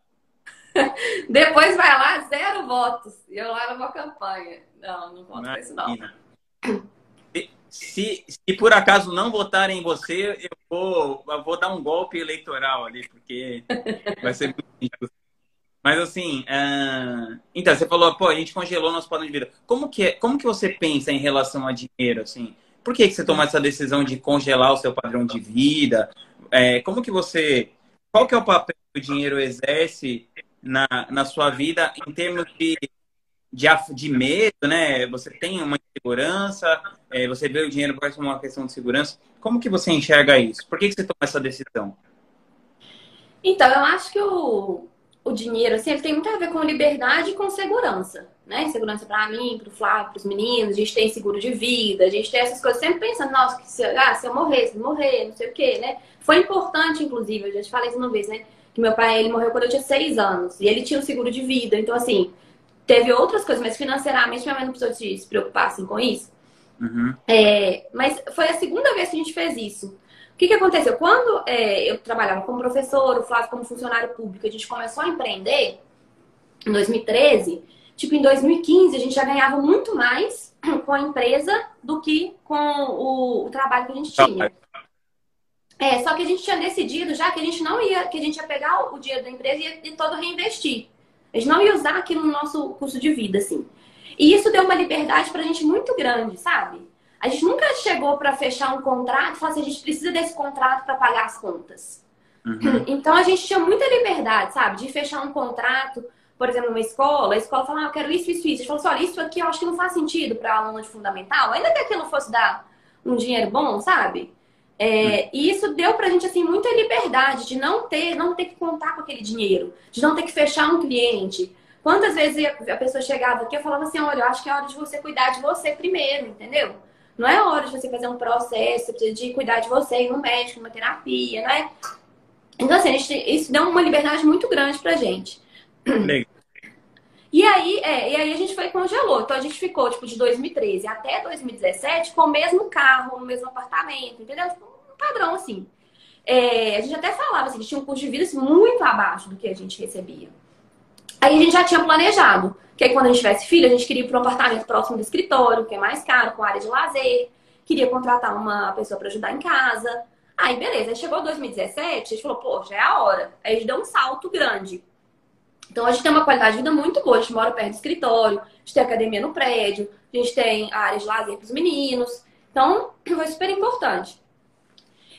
Depois vai lá, zero votos. E eu lá minha campanha. Não, não conto com isso, não. Se, se por acaso não votarem em você, eu vou, eu vou dar um golpe eleitoral ali, porque vai ser muito injusto. Mas assim, uh... então, você falou, pô, a gente congelou nosso padrão de vida. Como que, é, como que você pensa em relação a dinheiro, assim? Por que, que você tomou essa decisão de congelar o seu padrão de vida? É, como que você... Qual que é o papel que o dinheiro exerce na, na sua vida em termos de, de, de medo, né? Você tem uma insegurança, é, você vê o dinheiro como uma questão de segurança. Como que você enxerga isso? Por que, que você tomou essa decisão? Então, eu acho que o, o dinheiro, assim, ele tem muito a ver com liberdade e com segurança, né? Segurança para mim, para o Flávio, para os meninos. A gente tem seguro de vida, a gente tem essas coisas sempre pensando, nossa, se, ah, se eu morrer, se eu morrer, não sei o quê, né? Foi importante, inclusive, eu já te falei isso uma vez, né? Que meu pai, ele morreu quando eu tinha seis anos e ele tinha o um seguro de vida. Então, assim, teve outras coisas, mas financeiramente minha mãe não precisou se preocupar, assim, com isso. Uhum. É, mas foi a segunda vez que a gente fez isso. O que, que aconteceu? Quando é, eu trabalhava como professor, o Flávio como funcionário público, a gente começou a empreender em 2013. Tipo, em 2015 a gente já ganhava muito mais com a empresa do que com o, o trabalho que a gente tinha. É, só que a gente tinha decidido já que a gente não ia, que a gente ia pegar o dinheiro da empresa e ia e todo reinvestir. A gente não ia usar aquilo no nosso custo de vida, assim. E isso deu uma liberdade pra gente muito grande, sabe? A gente nunca chegou para fechar um contrato e falar assim, a gente precisa desse contrato para pagar as contas. Uhum. Então a gente tinha muita liberdade, sabe? De fechar um contrato, por exemplo, numa escola, a escola fala, ah, eu quero isso, isso, isso. A gente falou assim, olha, isso aqui eu acho que não faz sentido para aluno de fundamental, ainda que aquilo fosse dar um dinheiro bom, sabe? É. E isso deu pra gente, assim, muita liberdade de não ter, não ter que contar com aquele dinheiro, de não ter que fechar um cliente. Quantas vezes a pessoa chegava aqui e falava assim, olha, eu acho que é hora de você cuidar de você primeiro, entendeu? Não é hora de você fazer um processo, de cuidar de você, ir no médico, numa terapia, não é? Então, assim, gente, isso deu uma liberdade muito grande pra gente. Legal. E aí, é, e aí a gente foi congelou. Então a gente ficou, tipo, de 2013 até 2017 com o mesmo carro, no mesmo apartamento, entendeu? Tipo, um padrão, assim. É, a gente até falava assim, que tinha um custo de vida assim, muito abaixo do que a gente recebia. Aí a gente já tinha planejado que aí, quando a gente tivesse filho, a gente queria ir para um apartamento próximo do escritório, que é mais caro, com área de lazer. Queria contratar uma pessoa para ajudar em casa. Aí, beleza. Aí chegou 2017, a gente falou, já é a hora. Aí a gente deu um salto grande. Então, a gente tem uma qualidade de vida muito boa. A gente mora perto do escritório, a gente tem academia no prédio, a gente tem a área de lazer para os meninos. Então, foi super importante.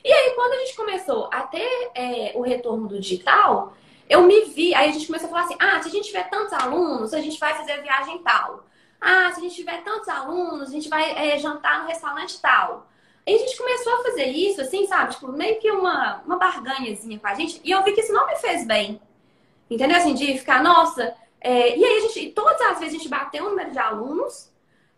E aí, quando a gente começou a ter é, o retorno do digital, eu me vi, aí a gente começou a falar assim: ah, se a gente tiver tantos alunos, a gente vai fazer a viagem tal. Ah, se a gente tiver tantos alunos, a gente vai é, jantar no restaurante tal. Aí a gente começou a fazer isso, assim, sabe? Tipo, meio que uma, uma barganhazinha com a gente. E eu vi que isso não me fez bem. Entendeu? Assim, de ficar, nossa. É... e aí a gente, todas as vezes a gente bateu o número de alunos.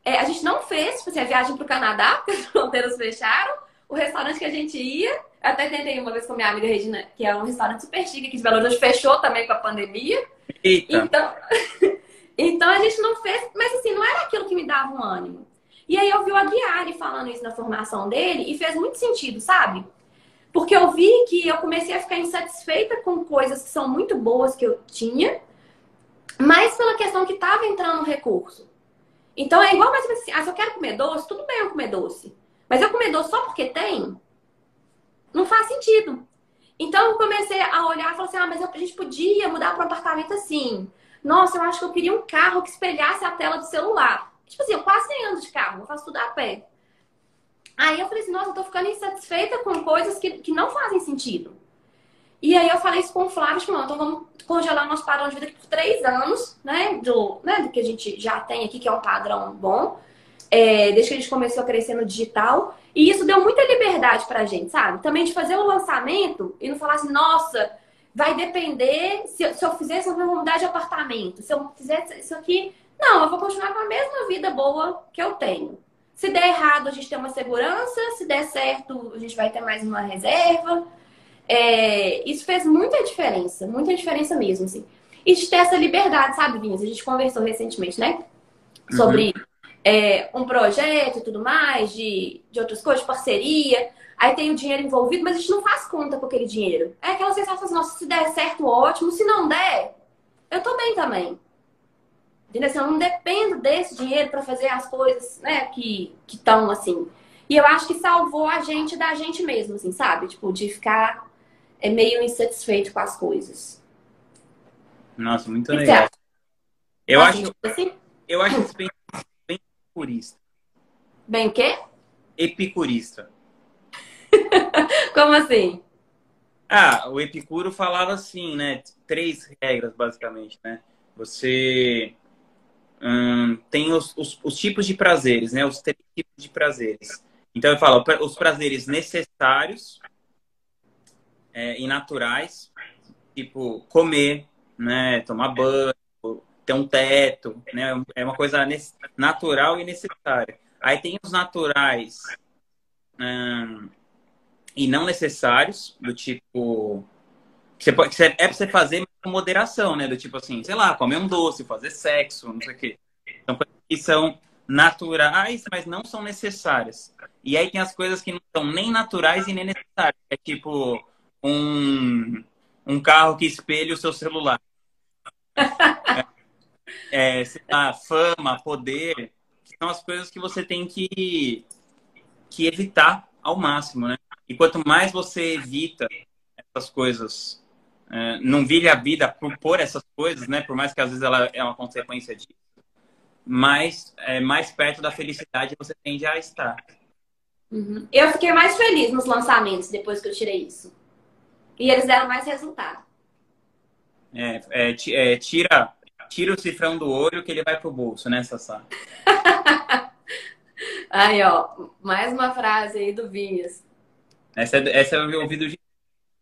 É, a gente não fez, tipo assim, a viagem para o Canadá, porque as fronteiras fecharam. O restaurante que a gente ia, até tentei uma vez com a minha amiga Regina, que é um restaurante super chique aqui de Belo Horizonte, fechou também com a pandemia. Eita. Então, então a gente não fez, mas assim, não era aquilo que me dava um ânimo. E aí eu vi o Aguiari falando isso na formação dele e fez muito sentido, sabe? Porque eu vi que eu comecei a ficar insatisfeita com coisas que são muito boas que eu tinha, mas pela questão que estava entrando recurso. Então é igual mais assim, ah, se eu quero comer doce, tudo bem eu comer doce. Mas eu comer doce só porque tem, não faz sentido. Então eu comecei a olhar e falei assim: ah, mas a gente podia mudar para um apartamento assim. Nossa, eu acho que eu queria um carro que espelhasse a tela do celular. Tipo assim, eu quase nem ando de carro, eu faço tudo a pé. Aí eu falei assim: nossa, eu tô ficando insatisfeita com coisas que, que não fazem sentido. E aí eu falei isso com o Flávio, tipo, não, então vamos congelar nosso padrão de vida por três anos, né? Do, né, do que a gente já tem aqui, que é um padrão bom. é, desde que a gente começou a crescer no digital. E isso deu muita liberdade pra gente, sabe? Também de fazer o lançamento e não falar assim, nossa, vai depender se, se eu fizer isso, eu vou mudar de apartamento. Se eu fizer isso aqui, não, eu vou continuar com a mesma vida boa que eu tenho. Se der errado, a gente tem uma segurança. Se der certo, a gente vai ter mais uma reserva. É, isso fez muita diferença, muita diferença mesmo, assim. E de ter essa liberdade, sabe, Vinhas? A gente conversou recentemente, né? Sobre uhum. é, um projeto e tudo mais, de, de outras coisas, de parceria. Aí tem o dinheiro envolvido, mas a gente não faz conta com aquele dinheiro. É aquela sensação assim, nossa, se der certo, ótimo. Se não der, eu tô bem também. Entendeu? Assim, eu não dependo desse dinheiro para fazer as coisas, né, que estão assim. E eu acho que salvou a gente da gente mesmo, assim, sabe? Tipo, de ficar é, meio insatisfeito com as coisas. Nossa, muito legal. Eu acho, tipo assim? eu acho isso bem, bem epicurista. Bem o quê? Epicurista. Como assim? Ah, o Epicuro falava assim, né? Três regras, basicamente, né? Você hum, tem os, os, os, tipos de prazeres, né? Os três tipos de prazeres. Então, eu falo os prazeres necessários é, e naturais, tipo comer, né? Tomar banho, ter um teto, né? É uma coisa natural e necessária. Aí tem os naturais hum, e não necessários, do tipo. Você pode, é pra você fazer com moderação, né? Do tipo assim, sei lá, comer um doce, fazer sexo, não sei o quê. São coisas que são naturais, mas não são necessárias. E aí tem as coisas que não são nem naturais e nem necessárias. É tipo um, um carro que espelha o seu celular. É, é, sei lá, fama, poder, são as coisas que você tem que, que evitar ao máximo, né? E quanto mais você evita essas coisas, é, não vive a vida por, por essas coisas, né? Por mais que às vezes ela é uma consequência disso, mais, é, mais perto da felicidade você tende a estar. Uhum. Eu fiquei mais feliz nos lançamentos depois que eu tirei isso. E eles deram mais resultado. É, é, é, tira, tira o cifrão do olho que ele vai pro bolso, né, Sassá? aí, ó, mais uma frase aí do Vinhas. Essa, essa eu ouvi do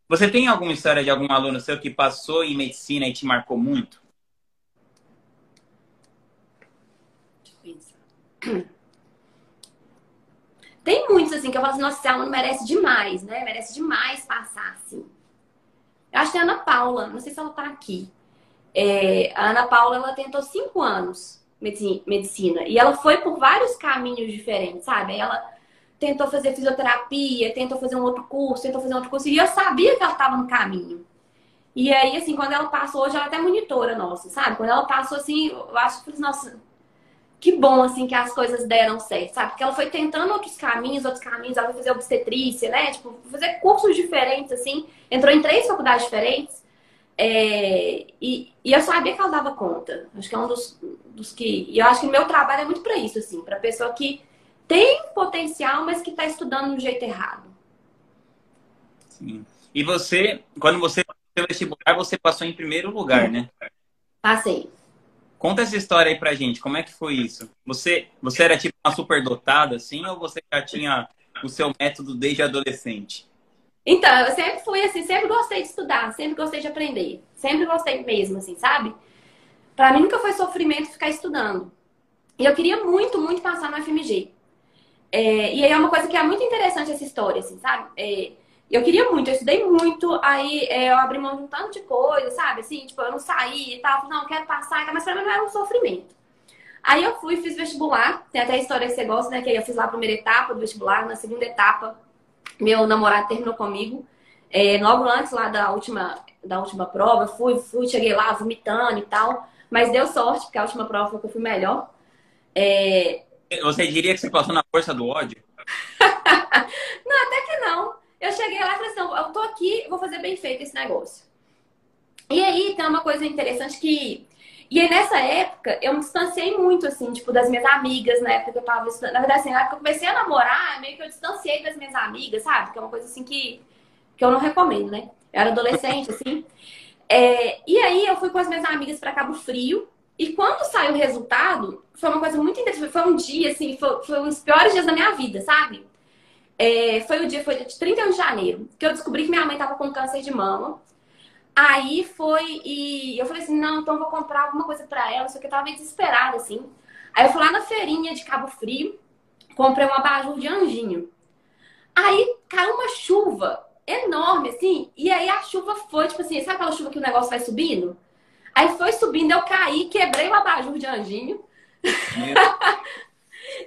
Você tem alguma história de algum aluno seu que passou em medicina e te marcou muito? Tem muitos, assim, que eu falo assim, nossa, esse aluno merece demais, né? Merece demais passar, assim. Eu acho que é a Ana Paula, não sei se ela tá aqui. É, a Ana Paula, ela tentou cinco anos medicina, e ela foi por vários caminhos diferentes, sabe? Ela tentou fazer fisioterapia, tentou fazer um outro curso, tentou fazer um outro curso. E eu sabia que ela estava no caminho. E aí, assim, quando ela passou, hoje ela é até monitora nossa, sabe? Quando ela passou, assim, eu acho que, nossa, que bom, assim, que as coisas deram certo, sabe? Porque ela foi tentando outros caminhos, outros caminhos, ela foi fazer obstetrícia, né? Tipo, fazer cursos diferentes, assim. Entrou em três faculdades diferentes. É, e, e, eu sabia que ela dava conta. Acho que é um dos, dos que. E eu acho que o meu trabalho é muito para isso, assim, para pessoa que tem potencial, mas que está estudando do jeito errado. Sim. E você, quando você fez vestibular, você passou em primeiro lugar, né? Passei. Conta essa história aí pra gente, como é que foi isso? Você, você era tipo uma superdotada, assim, ou você já tinha o seu método desde adolescente? Então, eu sempre fui assim, sempre gostei de estudar, sempre gostei de aprender. Sempre gostei mesmo, assim, sabe? Pra mim nunca foi sofrimento ficar estudando. E eu queria muito, muito passar no FMG. É, e aí é uma coisa que é muito interessante essa história, assim, sabe? É, eu queria muito, eu estudei muito, aí é, eu abri mão de um tanto de coisa, sabe? Assim, tipo, eu não saí e tal, não, quero passar, mas pra mim não era um sofrimento. Aí eu fui, fiz vestibular, tem até a história que você gosta, né? Que eu fiz lá a primeira etapa do vestibular, na segunda etapa, meu namorado terminou comigo. É, logo antes lá da última, da última prova, fui, fui, cheguei lá vomitando e tal, mas deu sorte, porque a última prova foi que eu fui melhor. É, você diria que você passou na força do ódio? não, até que não. Eu cheguei lá e falei assim, eu tô aqui, vou fazer bem feito esse negócio. E aí tem uma coisa interessante que... E aí, nessa época, eu me distanciei muito, assim, tipo, das minhas amigas, na época que eu tava estudando. Na verdade, assim, na época que eu comecei a namorar, meio que eu distanciei das minhas amigas, sabe? Que é uma coisa, assim, que, que eu não recomendo, né? Eu era adolescente, assim. É... E aí, eu fui com as minhas amigas para Cabo Frio, E quando saiu o resultado, foi uma coisa muito interessante. Foi um dia, assim, foi, foi um dos piores dias da minha vida, sabe? É, foi o dia, foi de 31 de janeiro, que eu descobri que minha mãe tava com câncer de mama. Aí foi e eu falei assim, não, então vou comprar alguma coisa para ela, só que eu tava desesperada, assim. Aí eu fui lá na feirinha de Cabo Frio, comprei um abajur de anjinho. Aí caiu uma chuva enorme, assim, e aí a chuva foi, tipo assim, sabe aquela chuva que o negócio vai subindo? Aí foi subindo, eu caí, quebrei o abajur de anjinho.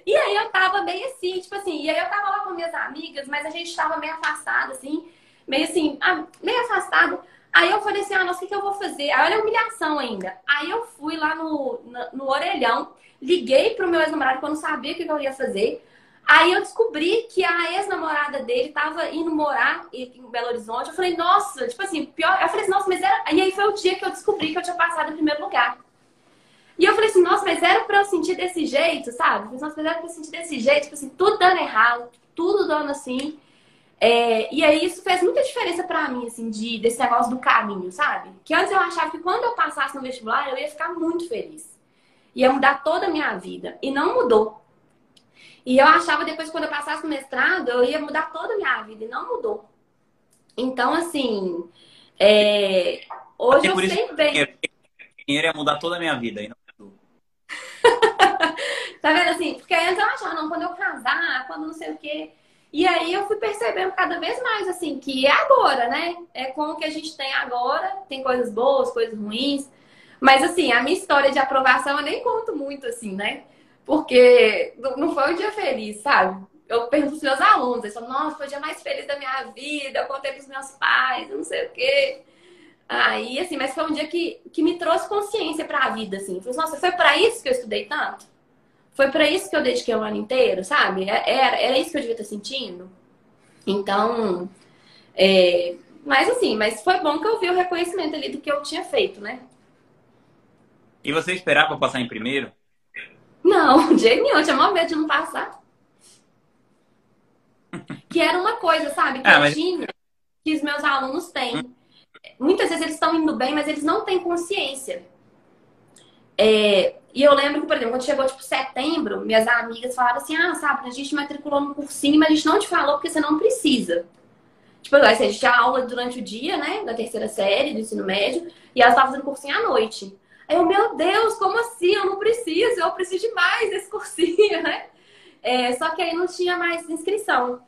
e aí eu tava meio assim, tipo assim, e aí eu tava lá com minhas amigas, mas a gente tava meio afastado, assim, meio assim, ah, meio afastado. Aí eu falei assim, ah, nossa, o que, eu vou fazer? Aí olha a humilhação ainda. Aí eu fui lá no, no, no orelhão, liguei pro meu ex-namorado, que eu não sabia o que eu ia fazer. Aí eu descobri que a ex-namorada dele tava indo morar em Belo Horizonte. Eu falei, nossa, tipo assim, pior. Eu falei assim, nossa, mas era. E aí foi o dia que eu descobri que eu tinha passado em primeiro lugar. E eu falei assim, nossa, mas era pra eu sentir desse jeito, sabe? Eu falei, nossa, mas era pra eu sentir desse jeito, tipo assim, tudo dando errado, tudo dando assim. É, e aí isso fez muita diferença para mim, assim, de, desse negócio do caminho, sabe? Que antes eu achava que quando eu passasse no vestibular, eu ia ficar muito feliz. Ia mudar toda a minha vida. E não mudou. E eu achava depois, quando eu passasse no mestrado, eu ia mudar toda a minha vida, e não mudou. Então, assim, é... hoje eu sei bem. Dinheiro ia mudar toda a minha vida, e não mudou. tá vendo assim? Porque antes eu achava, não, quando eu casar, quando não sei o quê. E aí eu fui percebendo cada vez mais, assim, que é agora, né? É com o que a gente tem agora, tem coisas boas, coisas ruins. Mas, assim, a minha história de aprovação eu nem conto muito, assim, né? Porque não foi um dia feliz, sabe? Eu pergunto pros meus alunos, eles falam, nossa, foi o dia mais feliz da minha vida, eu contei pros meus pais, não sei o quê. Aí, assim, mas foi um dia que, que me trouxe consciência para a vida, assim. Falei, nossa, foi para isso que eu estudei tanto? Foi para isso que eu dediquei o ano inteiro, sabe? É, era, era isso que eu devia estar sentindo? Então, é... mas assim, mas foi bom que eu vi o reconhecimento ali do que eu tinha feito, né? E você esperava passar em primeiro? Não, de jeito nenhum. Eu tinha maior medo de não passar. Que era uma coisa, sabe? Que ah, mas... tinha, que os meus alunos têm. Muitas vezes eles estão indo bem, mas eles não têm consciência. É, e eu lembro que, por exemplo, quando chegou tipo setembro, minhas amigas falaram assim: ah, sabe, a gente matriculou no cursinho, mas a gente não te falou porque você não precisa. Tipo, assim, a gente tinha aula durante o dia, né, da terceira série do ensino médio, e elas estavam fazendo cursinho à noite. Eu, meu Deus, como assim? Eu não preciso, eu preciso de mais desse cursinho, né? É, só que aí não tinha mais inscrição.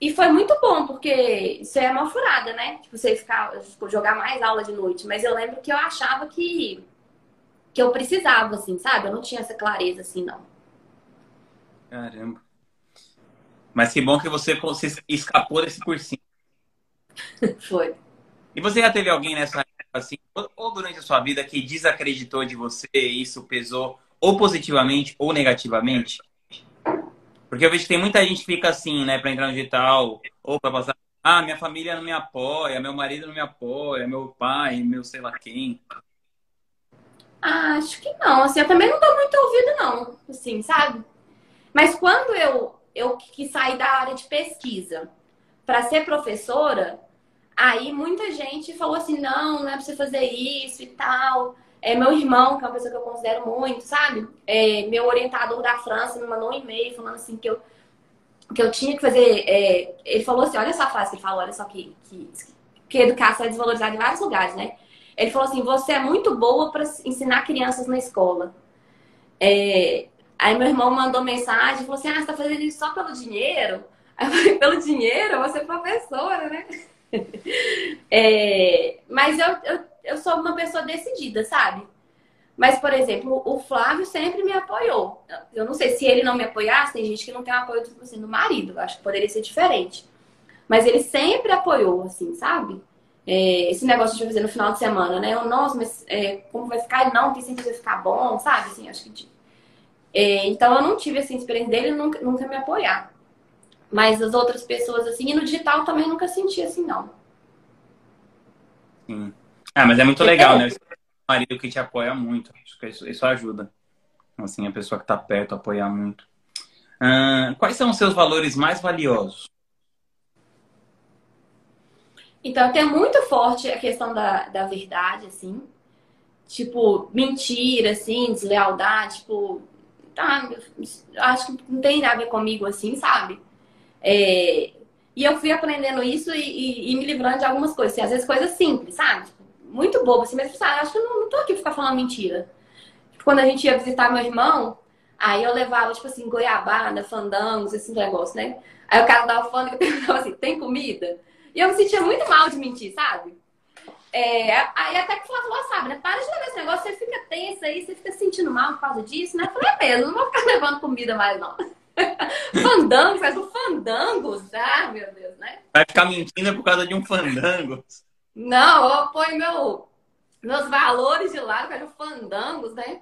E foi muito bom, porque isso é uma furada, né? Tipo, você ficar, jogar mais aula de noite. Mas eu lembro que eu achava que, que eu precisava, assim, sabe? Eu não tinha essa clareza, assim, não. Caramba. Mas que bom que você, você escapou desse cursinho. foi. E você já teve alguém nessa assim, ou durante a sua vida que desacreditou de você isso pesou ou positivamente ou negativamente? Porque eu vejo que tem muita gente que fica assim, né, para entrar no digital ou para passar, ah, minha família não me apoia, meu marido não me apoia, meu pai, meu sei lá quem. Ah, acho que não, assim, eu também não dou muito ouvido não, assim, sabe? Mas quando eu eu quis sair da área de pesquisa para ser professora, Aí muita gente falou assim, não, não é pra você fazer isso e tal. É, meu irmão, que é uma pessoa que eu considero muito, sabe? É, meu orientador da França me mandou um e-mail falando assim que eu, que eu tinha que fazer. É, ele falou assim, olha só a frase que ele falou, olha só que, que, que educação é desvalorizada em vários lugares, né? Ele falou assim, você é muito boa para ensinar crianças na escola. É, aí meu irmão mandou mensagem e falou assim, ah, você tá fazendo isso só pelo dinheiro? Aí eu falei, pelo dinheiro? Você é professora, né? É, mas eu, eu, eu sou uma pessoa decidida, sabe? Mas, por exemplo, o Flávio sempre me apoiou. Eu não sei se ele não me apoiasse, tem gente que não tem apoio tipo assim, do marido. Eu acho que poderia ser diferente. Mas ele sempre apoiou, assim, sabe? É, esse negócio de fazer no final de semana, né? Eu, nossa, mas é, como vai ficar? Não, tem certeza vai ficar bom, sabe? Assim, acho que. É, então eu não tive essa experiência dele nunca, nunca me apoiar. Mas as outras pessoas, assim, e no digital também nunca senti assim, não. Sim. Ah, mas é muito legal, né? O marido que te apoia muito. Acho que isso, isso ajuda. Assim, a pessoa que tá perto apoiar muito. Uh, quais são os seus valores mais valiosos? Então, tem muito forte a questão da, da verdade, assim. tipo, mentira, assim, deslealdade, tipo, tá, acho que não tem nada a ver comigo, assim, sabe? É, e eu fui aprendendo isso e, e, e, me livrando de algumas coisas, assim, às vezes coisas simples, sabe? Tipo, muito bobo, assim, mas sabe, acho que eu não, não tô aqui pra ficar falando mentira. Tipo, quando a gente ia visitar meu irmão, aí eu levava, tipo assim, goiabada, fandangos, esse negócio, né? Aí o cara fã e perguntava assim, tem comida? E eu me sentia muito mal de mentir, sabe? É, aí até que o Flávio sabe, né? Para de levar esse negócio, você fica tensa aí, você fica sentindo mal por causa disso, né? Eu falei, é mesmo, não vou ficar levando comida mais, não. fandango, faz um fandango, ah, meu Deus, né? Vai ficar mentindo por causa de um fandango. Não, eu ponho meu, meus valores de lado, causa de fandangos, né?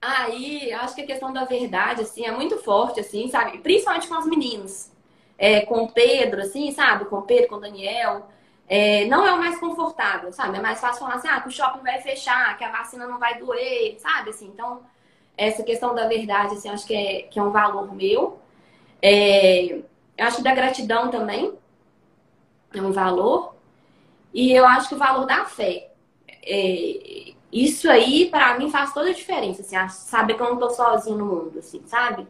Aí, acho que a questão da verdade, assim, é muito forte, assim, sabe? Principalmente com os meninos. É, com o Pedro, assim, sabe? Com o Pedro, com o Daniel é, não é o mais confortável, sabe? É mais fácil falar assim, ah, que o shopping vai fechar, que a vacina não vai doer, sabe? Assim, então, essa questão da verdade, assim, acho que é, que é um valor meu. É, acho que da gratidão também é um valor. E eu acho que o valor da fé. É, isso aí, para mim, faz toda a diferença, assim, saber que eu não tô sozinho no mundo, assim, sabe?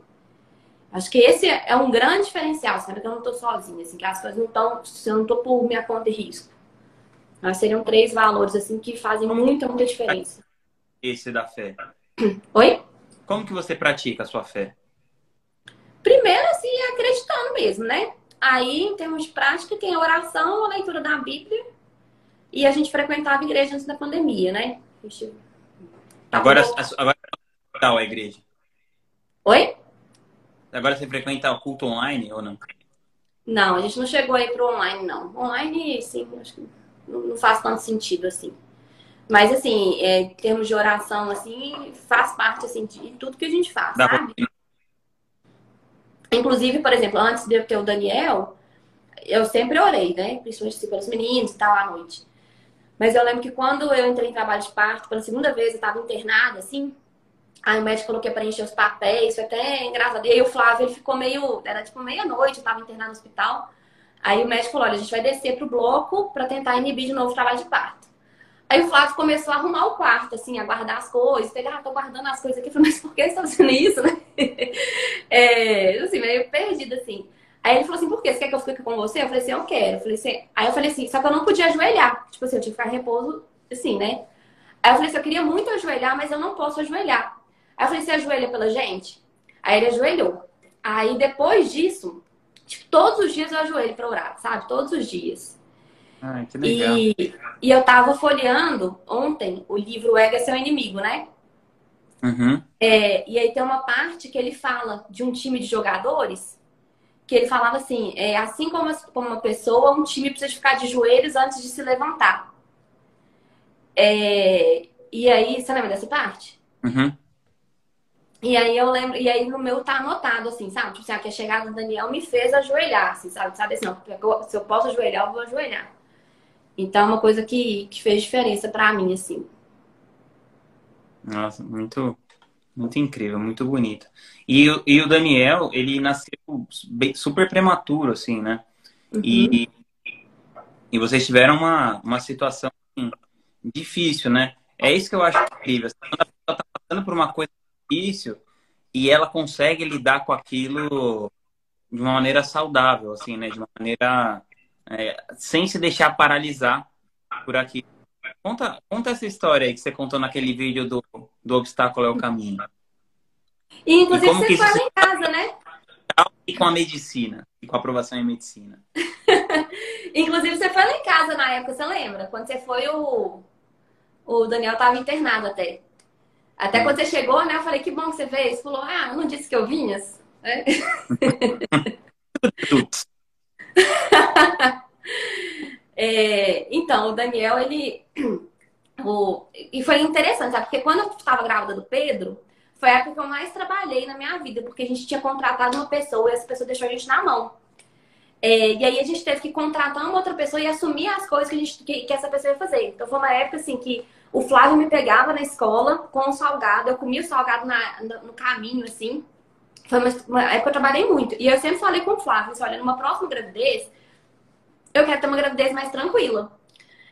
Acho que esse é um grande diferencial, sabe? Que eu não estou sozinha, assim, que as coisas não estão, eu não estou por minha conta e risco. Mas seriam três valores, assim, que fazem muita, muita diferença. Esse da fé. Oi? Como que você pratica a sua fé? Primeiro, assim, acreditando mesmo, né? Aí, em termos de prática, tem a oração, a leitura da Bíblia. E a gente frequentava a igreja antes da pandemia, né? Gente... Agora, agora a igreja? Oi? Agora você frequenta o culto online ou não? Não, a gente não chegou aí pro online, não. Online, sim, acho que não faz tanto sentido, assim. Mas, assim, é, em termos de oração, assim, faz parte, assim, de tudo que a gente faz, Dá sabe? Pra... Inclusive, por exemplo, antes de eu ter o Daniel, eu sempre orei, né? Principalmente assim, pelos meninos e tal, à noite. Mas eu lembro que quando eu entrei em trabalho de parto, pela segunda vez, eu estava internada, assim, Aí o médico falou que ia preencher os papéis, foi até engraçado. E aí o Flávio, ele ficou meio, era tipo meia-noite, eu tava internado no hospital. Aí o médico falou, olha, a gente vai descer pro bloco para tentar inibir de novo o trabalho de parto. Aí o Flávio começou a arrumar o quarto, assim, a guardar as coisas. Pegar, ah, tô guardando as coisas aqui. Eu falei, mas por que você tá fazendo isso, né? é, assim, meio perdido, assim. Aí ele falou assim, por quê? Você quer que eu fique com você? Eu falei assim, eu quero. Eu falei assim, aí eu falei assim, só que eu não podia ajoelhar. Tipo assim, eu tinha que ficar em repouso, assim, né? Aí eu falei assim, eu queria muito ajoelhar, mas eu não posso ajoelhar. Aí eu falei, você ajoelha pela gente? Aí ele ajoelhou. Aí depois disso, tipo, todos os dias eu ajoelho pra orar, sabe? Todos os dias. Ai, que legal. E, e eu tava folheando ontem o livro Ego é seu inimigo, né? Uhum. É, e aí tem uma parte que ele fala de um time de jogadores que ele falava assim, é, assim como, como uma pessoa, um time precisa ficar de joelhos antes de se levantar. É, e aí, você lembra dessa parte? Uhum. E aí eu lembro, e aí no meu tá anotado, assim, sabe? Tipo assim, ah, a chegada do Daniel me fez ajoelhar, assim, sabe? Sabe assim, ó, se eu posso ajoelhar, eu vou ajoelhar. Então é uma coisa que, que fez diferença para mim, assim. Nossa, muito, muito incrível, muito bonito. E, e o Daniel, ele nasceu super prematuro, assim, né? Uhum. E, e vocês tiveram uma, uma situação assim, difícil, né? É isso que eu acho incrível. Quando a pessoa tá passando por uma coisa difícil e ela consegue lidar com aquilo de uma maneira saudável, assim, né? De uma maneira é, sem se deixar paralisar por aqui. Conta, conta essa história aí que você contou naquele vídeo do, do obstáculo é o caminho. E, inclusive, e você foi lá em casa, né? E com a medicina, e com a aprovação em medicina. inclusive, você foi lá em casa na época, você lembra? Quando você foi, o, o Daniel estava internado até. Até quando você chegou, né? Eu falei, que bom que você veio. Você falou, ah, não disse que eu vinhas? É. é, então, o Daniel, ele. O, e foi interessante, sabe? Porque quando eu estava grávida do Pedro, foi a época que eu mais trabalhei na minha vida, porque a gente tinha contratado uma pessoa e essa pessoa deixou a gente na mão. É, e aí a gente teve que contratar uma outra pessoa e assumir as coisas que, a gente, que, que essa pessoa ia fazer. Então foi uma época assim que o Flávio me pegava na escola com o salgado, eu comia o salgado na, no caminho, assim. Foi uma, época que eu trabalhei muito. E eu sempre falei com o Flávio, assim, olha, numa próxima gravidez, eu quero ter uma gravidez mais tranquila.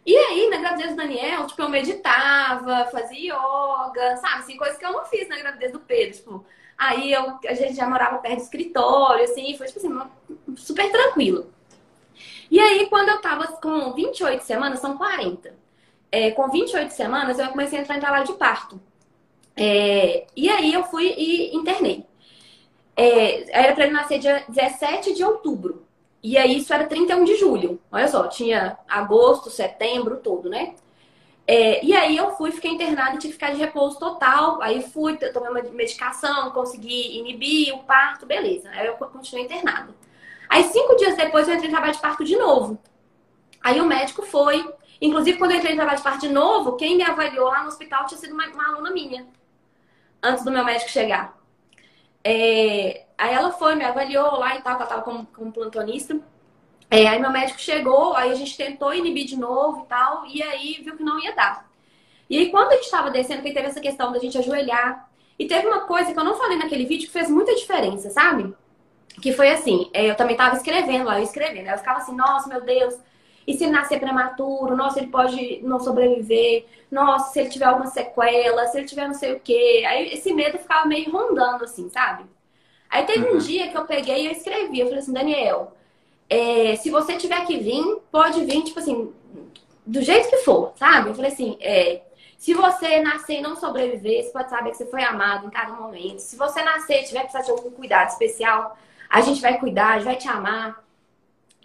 E aí, na gravidez do Daniel, tipo, eu meditava, fazia yoga, sabe? Assim, coisas que eu não fiz na gravidez do Pedro. Tipo, aí eu, a gente já morava perto do escritório, assim, foi, tipo assim, super tranquilo. E aí, quando eu tava com 28 semanas, são 40. É, com 28 semanas, eu comecei a entrar em trabalho de parto. É, e aí, eu fui e internei. É, era para ele nascer dia 17 de outubro. E aí isso era 31 de julho. Olha só, tinha agosto, setembro, todo, né? É, e aí eu fui, fiquei internada e tive que ficar de repouso total. Aí fui, tomei uma medicação, consegui inibir o parto, beleza. Aí eu continuei internada. Aí cinco dias depois eu entrei em trabalho de parto de novo. Aí o médico foi. Inclusive, quando eu entrei em trabalho de parto de novo, quem me avaliou lá no hospital tinha sido uma, uma aluna minha. Antes do meu médico chegar. É, aí ela foi, me avaliou lá e tal, que ela tava como, como plantonista. É, aí meu médico chegou, aí a gente tentou inibir de novo e tal, e aí viu que não ia dar. E aí quando a gente estava descendo, que teve essa questão da gente ajoelhar, e teve uma coisa que eu não falei naquele vídeo que fez muita diferença, sabe? Que foi assim, é, eu também tava escrevendo lá, eu escrevendo, aí eu ficava assim, nossa, meu Deus, e se ele nascer prematuro, nossa, ele pode não sobreviver, nossa, se ele tiver alguma sequela, se ele tiver não sei o quê. Aí esse medo ficava meio rondando, assim, sabe? Aí teve uhum. um dia que eu peguei e eu escrevi, eu falei assim, Daniel, é, se você tiver que vir, pode vir, tipo assim, do jeito que for, sabe? Eu falei assim, é, se você nascer e não sobreviver, você pode saber que você foi amado em cada momento. Se você nascer e tiver que precisar de algum cuidado especial, a gente vai cuidar, a gente vai te amar.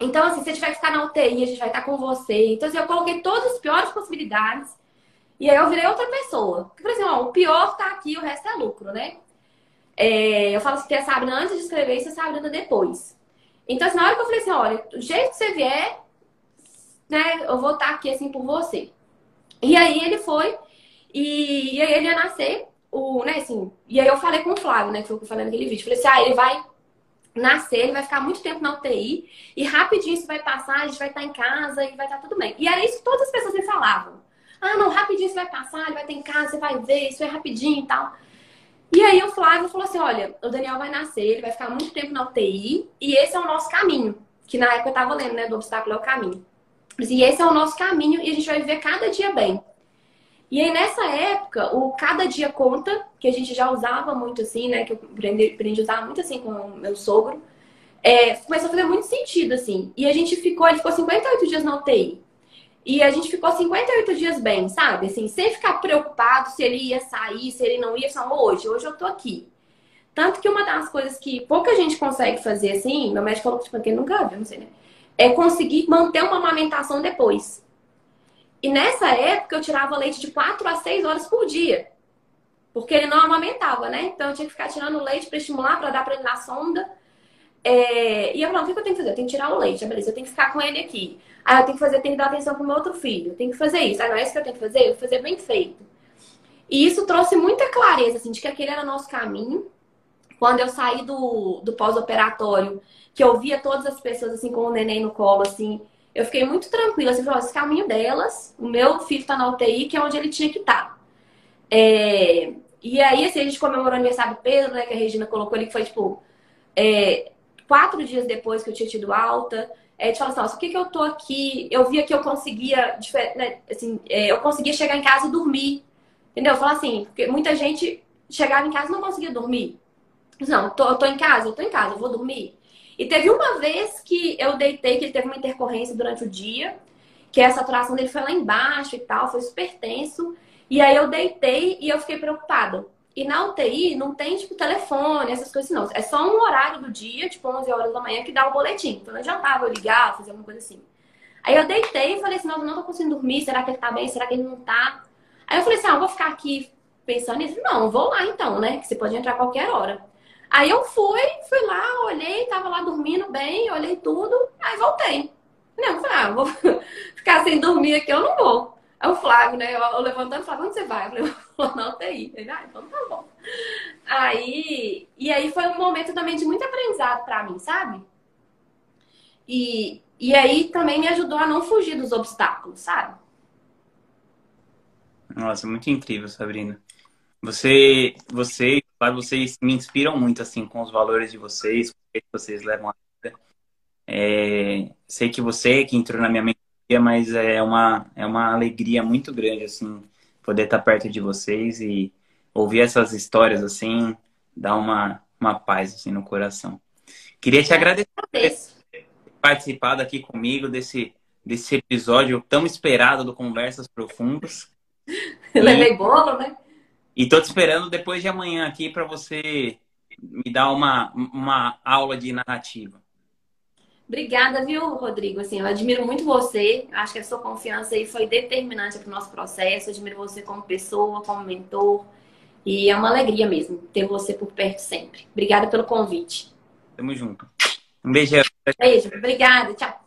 Então, assim, se você tiver que ficar na UTI, a gente vai estar com você. Então, assim, eu coloquei todas as piores possibilidades. E aí eu virei outra pessoa. Eu falei assim, ó, o pior tá aqui, o resto é lucro, né? É, eu falo assim, tem a Sabrina antes de escrever e a Sabrina depois. Então, assim, na hora que eu falei assim, olha, do jeito que você vier, né, eu vou estar aqui, assim, por você. E aí ele foi, e, e aí ele ia nascer, o, né, assim, e aí eu falei com o Flávio, né, que foi o que eu falei naquele vídeo. Falei assim, ah, ele vai nascer, ele vai ficar muito tempo na UTI e rapidinho isso vai passar, a gente vai estar em casa e vai estar tudo bem. E era isso que todas as pessoas me falavam. Ah, não, rapidinho isso vai passar, ele vai ter em casa, você vai ver, isso é rapidinho e tal. E aí o Flávio falou assim: olha, o Daniel vai nascer, ele vai ficar muito tempo na UTI e esse é o nosso caminho. Que na época eu tava lendo, né? Do obstáculo é o caminho. E esse é o nosso caminho e a gente vai viver cada dia bem. E aí, nessa época, o cada dia conta, que a gente já usava muito assim, né? Que eu aprendi, aprendi a usar muito assim com o meu sogro. É, começou a fazer muito sentido, assim. E a gente ficou, ele ficou 58 dias na UTI. E a gente ficou 58 dias bem, sabe? Assim, sem ficar preocupado se ele ia sair, se ele não ia. Só hoje, hoje eu tô aqui. Tanto que uma das coisas que pouca gente consegue fazer assim, meu médico falou que tipo, ele nunca viu, não sei, né? É conseguir manter uma amamentação depois. E nessa época eu tirava leite de 4 a 6 horas por dia. Porque ele não amamentava, né? Então eu tinha que ficar tirando leite para estimular, para dar para ele na sonda. É... E eu falava, o que eu tenho que fazer? Eu tenho que tirar o leite, beleza, eu tenho que ficar com ele aqui. Ah, eu tenho que fazer, tenho que dar atenção pro meu outro filho, eu tenho que fazer isso. Ah, não é isso que eu tenho que fazer? Eu vou fazer bem feito. E isso trouxe muita clareza, assim, de que aquele era nosso caminho. Quando eu saí do, do pós-operatório, que eu via todas as pessoas, assim, com o neném no colo, assim, eu fiquei muito tranquila, assim, falou, esse caminho delas, o meu filho tá na UTI, que é onde ele tinha que estar. Tá. É... E aí, assim, a gente comemorou o aniversário do Pedro, né, que a Regina colocou ali, que foi, tipo, é... quatro dias depois que eu tinha tido alta. É, de falar assim, nossa, por que, que eu tô aqui? Eu via que eu conseguia, né, assim, é, eu conseguia chegar em casa e dormir. Entendeu? Falar assim, porque muita gente chegava em casa e não conseguia dormir. Não, tô, eu tô em casa, eu tô em casa, eu vou dormir. E teve uma vez que eu deitei, que ele teve uma intercorrência durante o dia, que a saturação dele foi lá embaixo e tal, foi super tenso. E aí eu deitei e eu fiquei preocupada. E na UTI não tem, tipo, telefone, essas coisas não. É só um horário do dia, tipo, 11 horas da manhã, que dá o boletim. Então não adiantava eu ligar, fazer alguma coisa assim. Aí eu deitei e falei assim, não, não tô conseguindo dormir, será que ele tá bem? Será que ele não tá? Aí eu falei assim, ah, eu vou ficar aqui pensando nisso. Não, vou lá então, né? Que você pode entrar a qualquer hora. Aí eu fui, fui lá, olhei, tava lá dormindo bem, olhei tudo, aí voltei. Não, falei, ah, vou ficar sem dormir aqui, eu não vou. Aí o Flávio, né, eu, eu levantando, falava, onde você vai? Eu falei, eu vou na UTI. Ele, ah, então tá bom. Aí, e aí foi um momento também de muito aprendizado para mim, sabe? E, e aí também me ajudou a não fugir dos obstáculos, sabe? Nossa, muito incrível, Sabrina. Você, você, claro, vocês me inspiram muito assim com os valores de vocês, que vocês levam a vida. É, sei que você que entrou na minha mente mas é uma, é uma alegria muito grande, assim, poder estar perto de vocês e ouvir essas histórias, assim, dá uma, uma paz, assim, no coração. Queria te agradecer por ter participado aqui comigo desse, desse episódio tão esperado do Conversas Profundas. Levei bolo, né? E tô te esperando depois de amanhã aqui para você me dar uma, uma aula de narrativa. Obrigada, viu, Rodrigo? Assim, eu admiro muito você. Acho que a sua confiança aí foi determinante para o nosso processo. Eu admiro você como pessoa, como mentor. E é uma alegria mesmo ter você por perto sempre. Obrigada pelo convite. Tamo junto. Um beijo. Beijo. Obrigada. Tchau.